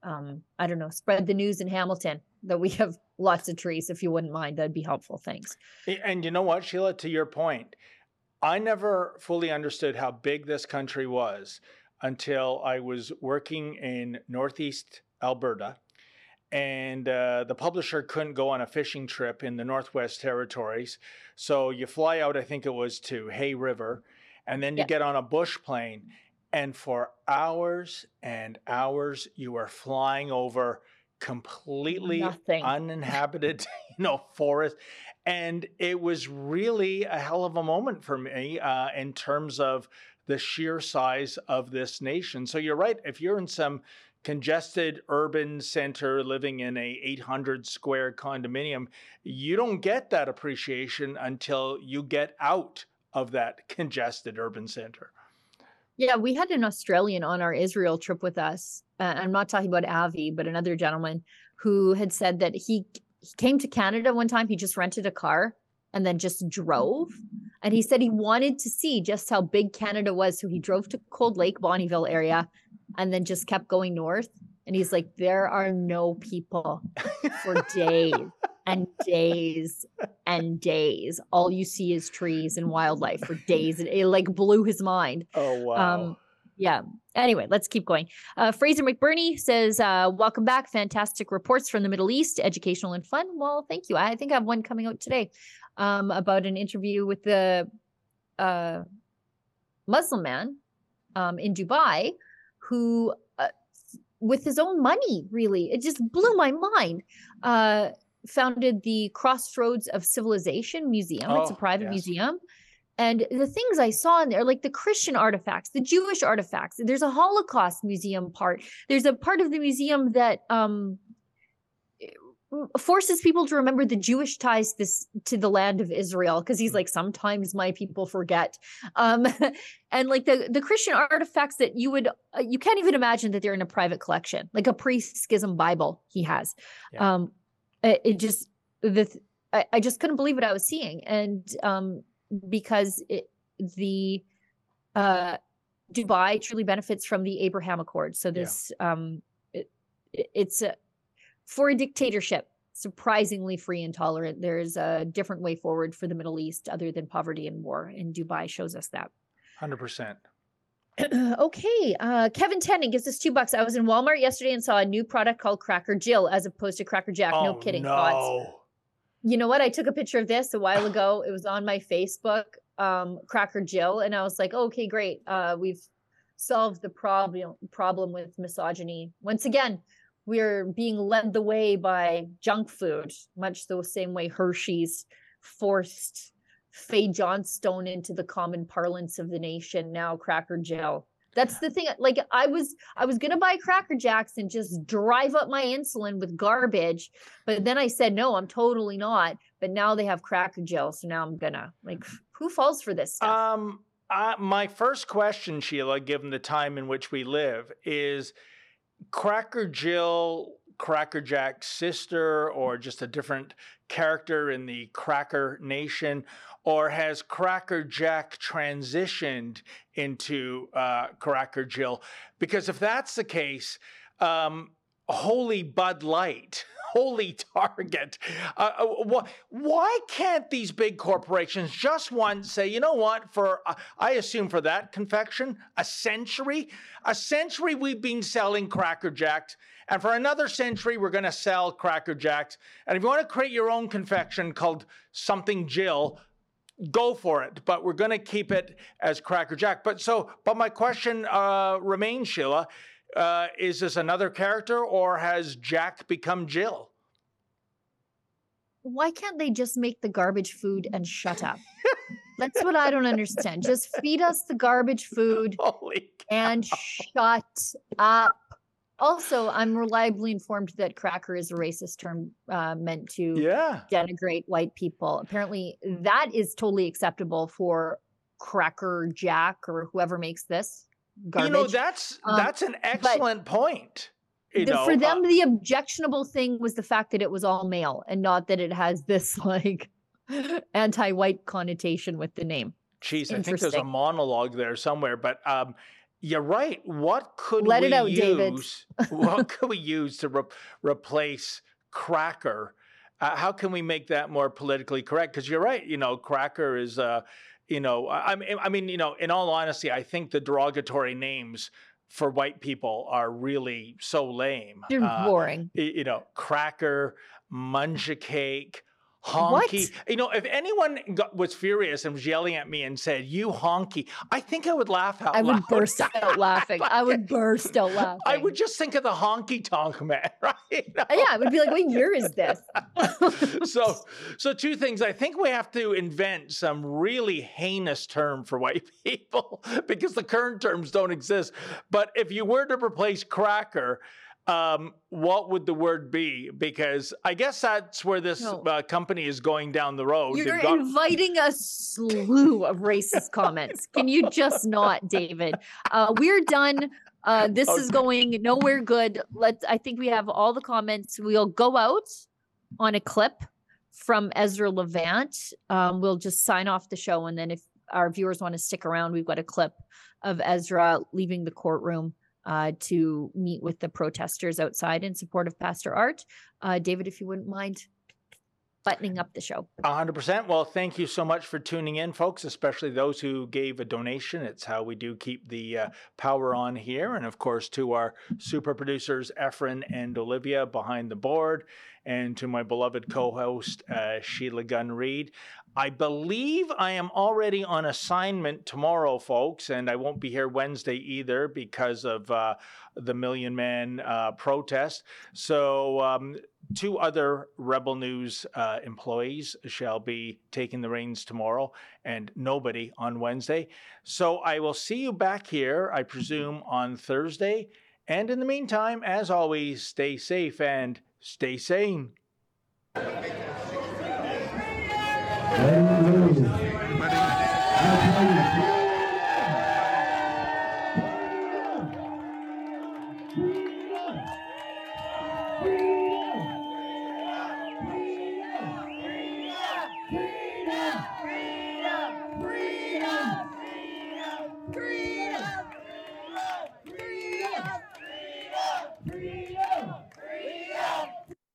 um, I don't know, spread the news in Hamilton that we have lots of trees. If you wouldn't mind, that'd be helpful. Thanks. And you know what, Sheila, to your point, I never fully understood how big this country was until I was working in Northeast Alberta. And uh, the publisher couldn't go on a fishing trip in the Northwest Territories. So you fly out, I think it was to Hay River, and then you Yeah. get on a bush plane. And for hours and hours, you are flying over completely Nothing. uninhabited, you know, forest. And it was really a hell of a moment for me uh, in terms of the sheer size of this nation. So you're right. If you're in some congested urban center living in a 800 square condominium, you don't get that appreciation until you get out of that congested urban center. Yeah, we had an Australian on our Israel trip with us. Uh, I'm not talking about Avi, but another gentleman who had said that he, he came to Canada one time. He just rented a car and then just drove. And he said he wanted to see just how big Canada was. So he drove to Cold Lake, Bonnyville area, and then just kept going north. And he's like, there are no people for days and days and days. All you see is trees and wildlife for days. It, it like blew his mind. Oh, wow. Um, yeah. Anyway, let's keep going. Uh, Fraser McBurney says, uh, "Welcome back. Fantastic reports from the Middle East, educational and fun." Well, thank you. I think I have one coming out today um, about an interview with the uh, Muslim man um, in Dubai who, with his own money, really, it just blew my mind. Uh, founded the Crossroads of Civilization Museum. it's a Oh, private yes. museum. And the things I saw in there, like the Christian artifacts, the Jewish artifacts, there's a Holocaust museum part. There's a part of the museum that um, forces people to remember the Jewish ties this to the land of Israel because he's like sometimes my people forget. Um and like the the Christian artifacts that you would uh, you can't even imagine that they're in a private collection like a pre-schism Bible he has. Um it, it just the th- I, I just couldn't believe what I was seeing. And um because it the uh Dubai truly benefits from the Abraham Accord. So this um it, it- it's a for a dictatorship surprisingly free and tolerant there's a different way forward for the middle east other than poverty and war and dubai shows us that. 100%. okay uh kevin tennant gives us two bucks. I was in walmart yesterday and saw a new product called cracker jill as opposed to cracker jack. No Oh, kidding no. thoughts? You know what? I took a picture of this a while ago. It was on my facebook um cracker jill and i was like okay great. Uh we've solved the problem problem with misogyny. Once again we're being led the way by junk food much the same way hershey's forced fae johnstone into the common parlance of the nation now cracker jill that's the thing like i was i was gonna buy cracker jacks and just drive up my insulin with garbage but then i said no i'm totally not but now they have cracker jill so now i'm gonna like who falls for this stuff? Um, uh, my first question, Sheila, given the time in which we live, is Cracker Jill Cracker Jack's sister, or just a different character in the Cracker Nation, or has Cracker Jack transitioned into uh, Cracker Jill? Because if that's the case, um, holy Bud Light, holy Target. Uh, uh, wh- why can't these big corporations just once say, you know what, for, uh, I assume for that confection, a century? A century we've been selling Cracker Jacks, and for another century we're going to sell Cracker Jacks. And if you want to create your own confection called something Jill, go for it but we're going to keep it as cracker jack but so but my question uh remains sheila uh is this another character or has jack become jill why can't they just make the garbage food and shut up? That's what I don't understand. Just feed us the garbage food and shut up. Also, I'm reliably informed that cracker is a racist term uh, meant to yeah. denigrate white people. Apparently, that is totally acceptable for Cracker Jack or whoever makes this garbage. You know, that's Um, that's an excellent point. You the- know, for them, uh, the objectionable thing was the fact that it was all male and not that it has this like anti-white connotation with the name. Geez, I think there's a monologue there somewhere, but um, you're right. What could Let we out, use? What could we use to re- replace cracker? Uh, how can we make that more politically correct? Because you're right. You know, cracker is. Uh, you know, I, I mean, you know, in all honesty, I think the derogatory names for white people are really so lame. They're Uh, boring. you know, cracker, munja cake, What? honky. You know, if anyone got, was furious and was yelling at me and said, "You honky," I think I would laugh out I would loud. burst out laughing. I would burst out laughing. I would just think of the honky tonk man, right? Uh, yeah, I would be like, what year is this? so, so two things. I think we have to invent some really heinous term for white people because the current terms don't exist. But if you were to replace cracker, um, what would the word be? Because I guess that's where this No. uh, company is going down the road. You're got- inviting a slew of racist comments. Can you just not, David? Uh, we're done. Uh, this is going nowhere good. Let's. I think we have all the comments. We'll go out on a clip from Ezra Levant. Um, we'll just sign off the show, and then if our viewers want to stick around, we've got a clip of Ezra leaving the courtroom uh, to meet with the protesters outside in support of Pastor Art. Uh, David, if you wouldn't mind buttoning up the show. Hundred percent. Well, thank you so much for tuning in, folks. Especially those who gave a donation. It's how we do keep the uh, power on here, and of course to our super producers Efren and Olivia behind the board, and to my beloved co-host uh, Sheila Gunn Reid. I believe I am already on assignment tomorrow, folks, and I won't be here Wednesday either because of uh, the Million Man uh, protest. So. Um, two other Rebel News uh, employees shall be taking the reins tomorrow, and nobody on Wednesday. So I will see you back here, I presume, on Thursday. And in the meantime, as always, stay safe and stay sane.